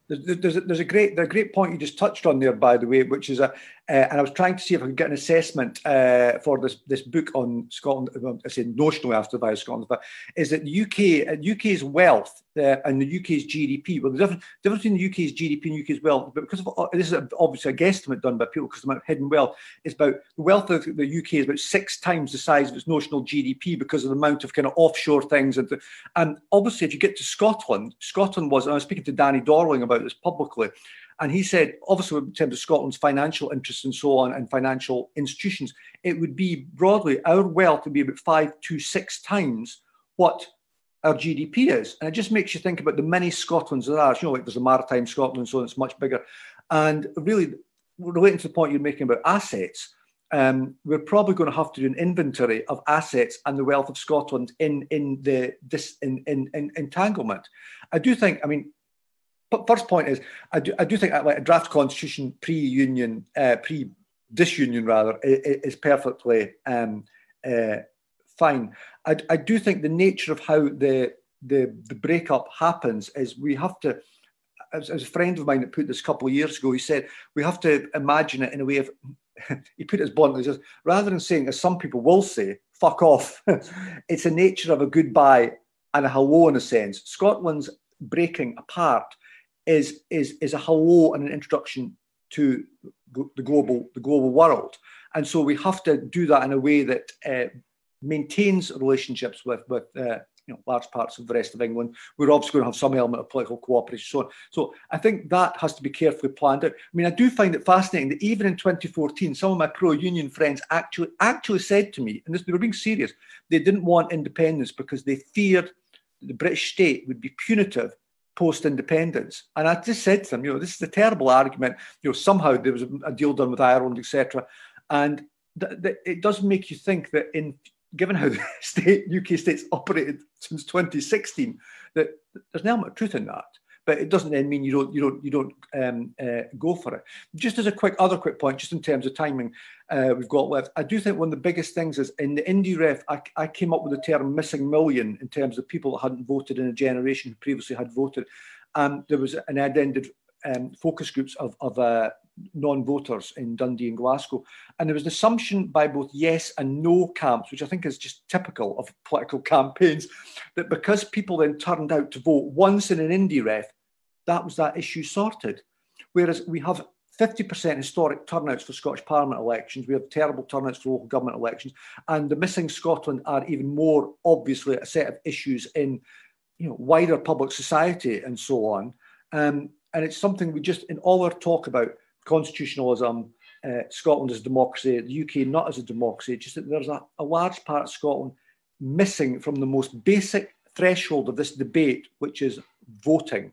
there's, a, there's a great there's a great point you just touched on there, by the way, which is a uh, and I was trying to see if I could get an assessment uh, for this this book on Scotland. I say notionally after the Scotland, but is that the UK UK's uh, wealth uh, and the UK's GDP. Well, the difference, difference between the UK's GDP and UK's wealth, but because of uh, this is obviously a guesstimate done by people because the amount of hidden wealth, is about the wealth of the UK is about six times the size of its notional GDP because of the amount of kind of offshore things. And, and obviously, if you get to Scotland, Scotland was, and I was speaking to Danny Dorling about this publicly, and he said, obviously, in terms of Scotland's financial interests and so on, and financial institutions, it would be broadly our wealth would be about five to six times what our GDP is. And it just makes you think about the many Scotlands there are. You know, like there's a maritime Scotland, so it's much bigger. And really, relating to the point you're making about assets, um, we're probably going to have to do an inventory of assets and the wealth of Scotland in in the this in, in, in entanglement. I do think. I mean, first point is I do I do think like a draft constitution pre-union uh, pre disunion rather is, perfectly um, uh, fine. I, I do think the nature of how the the the breakup happens is we have to. As, as a friend of mine that put this a couple of years ago, he said we have to imagine it in a way of. (laughs) he put it as bluntly, just rather than saying, as some people will say, "fuck off," (laughs) it's a nature of a goodbye and a hello in a sense. Scotland's breaking apart is is is a hello and an introduction to the global the global world, and so we have to do that in a way that uh, maintains relationships with with uh, you know large parts of the rest of England. We're obviously going to have some element of political cooperation, so. So I think that has to be carefully planned out. I mean, I do find it fascinating that even in 2014, some of my pro-union friends actually actually said to me, and this, they were being serious, they didn't want independence because they feared the British state would be punitive post independence. And I just said to them, you know, this is a terrible argument. You know, somehow there was a, deal done with Ireland, etc. And th- th- it does make you think that in given how (laughs) the state UK states operated since 2016, that there's an element of truth in that. But it doesn't then mean you don't you don't you don't um, uh, go for it. Just as a quick other quick point, just in terms of timing, uh, we've got left. I do think one of the biggest things is in the indie ref. I, I came up with the term "missing million in terms of people that hadn't voted in a generation who previously had voted. Um, there was an addended um, focus groups of, of uh, non-voters in Dundee and Glasgow. And there was an assumption by both yes and no camps, which I think is just typical of political (laughs) campaigns, that because people then turned out to vote once in an indie ref, that was that issue sorted. Whereas we have 50% historic turnouts for Scottish Parliament elections. We have terrible turnouts for local government elections. And the missing Scotland are even more obviously a set of issues in you know, wider public society and so on. Um, and it's something we just, in all our talk about constitutionalism, uh, Scotland as a democracy, the UK not as a democracy, just that there's a, a large part of Scotland missing from the most basic threshold of this debate, which is voting.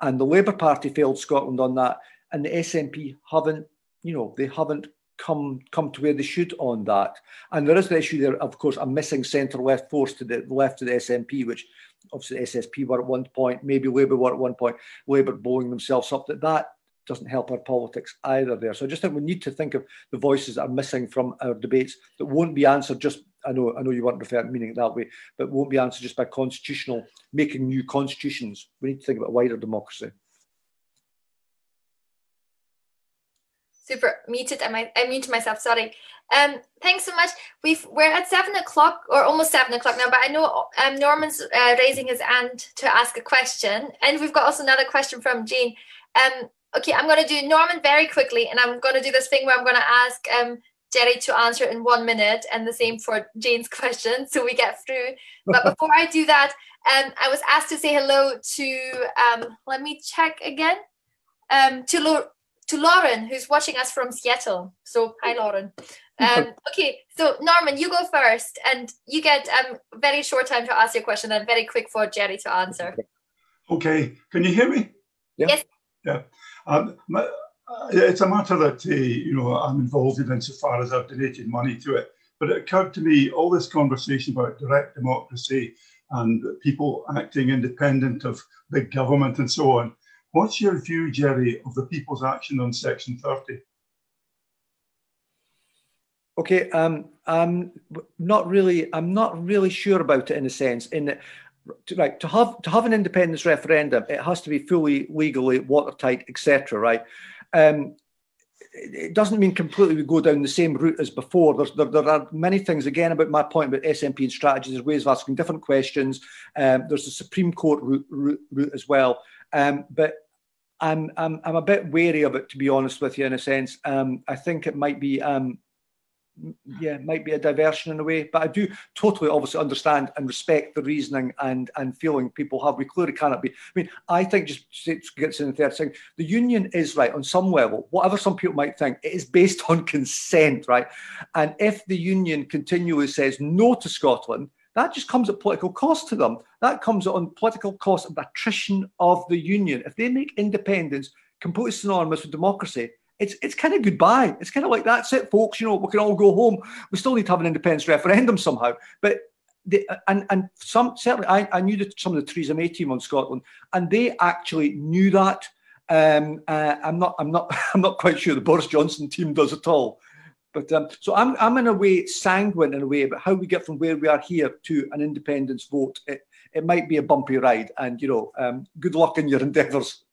And the Labour Party failed Scotland on that, and the SNP haven't, you know, they haven't come come to where they should on that. And there is the issue there, of course, a missing centre left force to the left of the SNP, which obviously SSP were at one point, maybe Labour were at one point, Labour blowing themselves up. That that doesn't help our politics either there. So I just think we need to think of the voices that are missing from our debates that won't be answered just I know I know you weren't referring meaning it that way, but won't be answered just by constitutional making new constitutions. We need to think about wider democracy. Super muted. I I muted myself. Sorry. Um, thanks so much. We've we're at seven o'clock or almost seven o'clock now, but I know um, Norman's uh, raising his hand to ask a question, and we've got also another question from Jean. Um, okay, I'm going to do Norman very quickly, and I'm going to do this thing where I'm going to ask um, Gerry to answer in one minute, and the same for Jane's (laughs) question, so we get through. But before I do that, um, I was asked to say hello to. Um, let me check again. Um, to Lo- to Lauren, who's watching us from Seattle. So hi, Lauren. (laughs) Um, okay, so Norman, you go first, and you get um very short time to ask your question, and very quick for Gerry to answer. Okay, can you hear me? Yeah. Yes. Yeah. Um, my, it's a matter that uh, you know I'm involved in insofar as I've donated money to it. But it occurred to me all this conversation about direct democracy and people acting independent of big government and so on. What's your view, Gerry, of the People's Action on Section 30? Okay, um, I'm not really. I'm not really sure about it in a sense. In that to, right to have to have an independence referendum, it has to be fully legally watertight, etc. Right. Um, it doesn't mean completely we go down the same route as before. There, there are many things, again, about my point about SNP and strategies. There's ways of asking different questions. Um, there's the Supreme Court route, route, route as well. Um, but I'm, I'm, I'm a bit wary of it, to be honest with you, in a sense. Um, I think it might be um, yeah, might be a diversion in a way. But I do totally obviously understand and respect the reasoning and and feeling people have. We clearly cannot be. I mean, I think just to get to the third thing, the union is right on some level. Whatever some people might think, it is based on consent, right? And if the union continually says no to Scotland, that just comes at political cost to them. That comes on political cost of attrition of the union. If they make independence completely synonymous with democracy, it's it's kind of goodbye. It's kind of like that's it, folks. You know, we can all go home. We still need to have an independence referendum somehow. But the, and and some certainly, I, I knew that some of the Theresa May team on Scotland, and they actually knew that. Um, uh, I'm not I'm not (laughs) I'm not quite sure the Boris Johnson team does at all. But um, so I'm I'm in a way sanguine in a way about how we get from where we are here to an independence vote. It it might be a bumpy ride, and you know, um, good luck in your endeavours.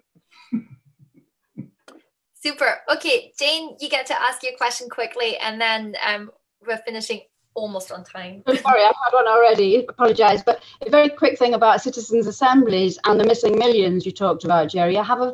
Super. Okay, Jane, you get to ask your question quickly, and then um, we're finishing almost on time. I'm sorry, I've had one already. Apologise, but a very quick thing about citizens' assemblies and the missing millions you talked about, Gerry. I have a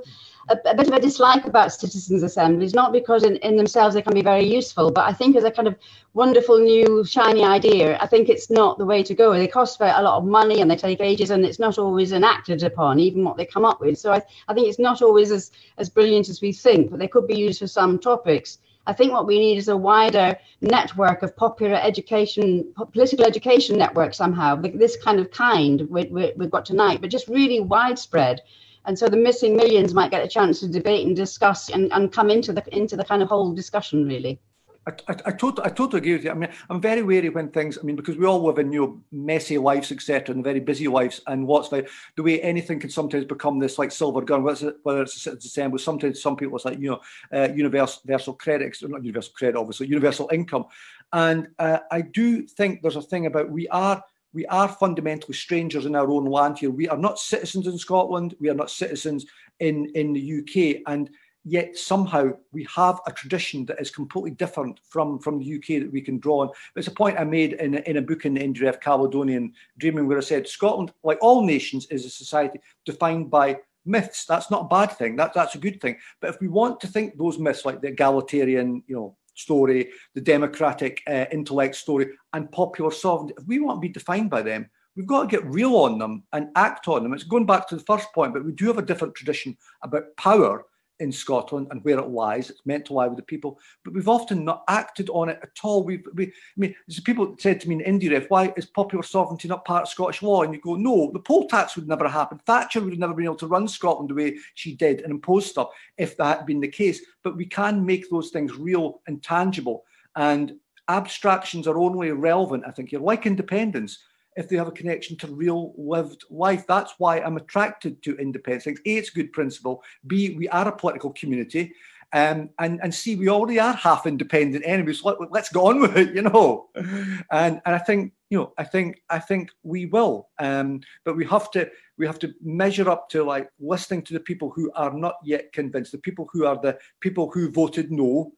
a, a, bit of a dislike about citizens' assemblies, not because in, in themselves they can be very useful, but I think as a kind of wonderful new shiny idea, I think it's not the way to go. They cost a lot of money and they take ages and it's not always enacted upon, even what they come up with. So I, I think it's not always as, as brilliant as we think, but they could be used for some topics. I think what we need is a wider network of popular education, political education network somehow, this kind of kind we, we've got tonight, but just really widespread and so the missing millions might get a chance to debate and discuss and, and come into the into the kind of whole discussion really. I, I, I, totally, I totally agree with you. I mean, I'm very wary when things, I mean, because we all live in, you know, messy lives, etc., and very busy lives. And what's like the way anything can sometimes become this like silver gun, whether it's, whether it's a assembly, sometimes some people it's like, you know, uh, universal, credits, credit, not universal credit, obviously, universal income. And uh, I do think there's a thing about we are we are fundamentally strangers in our own land here. We are not citizens in Scotland. We are not citizens in, in the UK. And yet somehow we have a tradition that is completely different from, from the UK that we can draw on. It's a point I made in, in a book in the NGF Caledonian Dreaming, where I said Scotland, like all nations, is a society defined by myths. That's not a bad thing. That, that's a good thing. But if we want to think those myths, like the egalitarian, you know, story, the democratic uh, intellect story, and popular sovereignty, if we want to be defined by them, we've got to get real on them and act on them. It's going back to the first point, but we do have a different tradition about power in Scotland and where it lies. It's meant to lie with the people, but we've often not acted on it at all. We've, we, I mean, people said to me in IndyRef, why is popular sovereignty not part of Scottish law? And you go, no, the poll tax would never happen. Thatcher would have never been able to run Scotland the way she did and impose stuff if that had been the case. But we can make those things real and tangible. And abstractions are only relevant, I think, you're like independence if they have a connection to real lived life. That's why I'm attracted to independence. A, it's a good principle. B, we are a political community. Um, and and C, we already are half independent anyway. So let, let's go on (laughs) with it, you know. (laughs) And and I think you know, I think I think we will. Um, but we have to we have to measure up to like listening to the people who are not yet convinced, the people who are the people who voted no,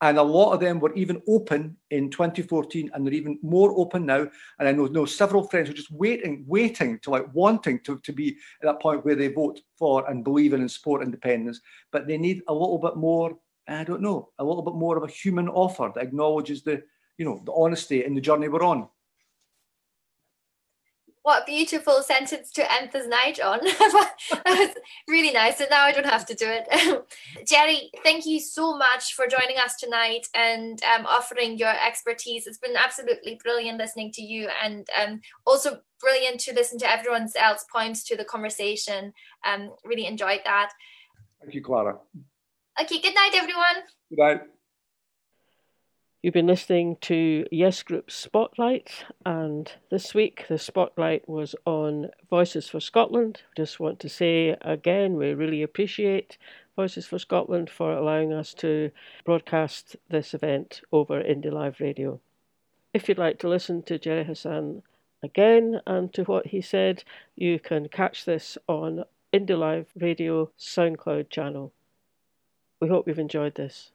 and a lot of them were even open in 2014 and they're even more open now. And i know, know several friends who are just waiting waiting to like wanting to, to be at that point where they vote for and believe in and support independence. But they need a little bit more i don't know a little bit more of a human offer that acknowledges the you know the honesty in the journey we're on what a beautiful sentence to end this night on. (laughs) that was really nice. And now I don't have to do it. (laughs) Gerry, thank you so much for joining us tonight and um, offering your expertise. It's been absolutely brilliant listening to you and um, also brilliant to listen to everyone else points to the conversation. Um, really enjoyed that. Thank you, Clara. Okay, good night, everyone. Good night. You've been listening to Yes Group Spotlight, and this week the spotlight was on Voices for Scotland. Just want to say again, we really appreciate Voices for Scotland for allowing us to broadcast this event over Indie Live Radio. If you'd like to listen to Gerry Hassan again and to what he said, you can catch this on Indie Live Radio SoundCloud channel. We hope you've enjoyed this.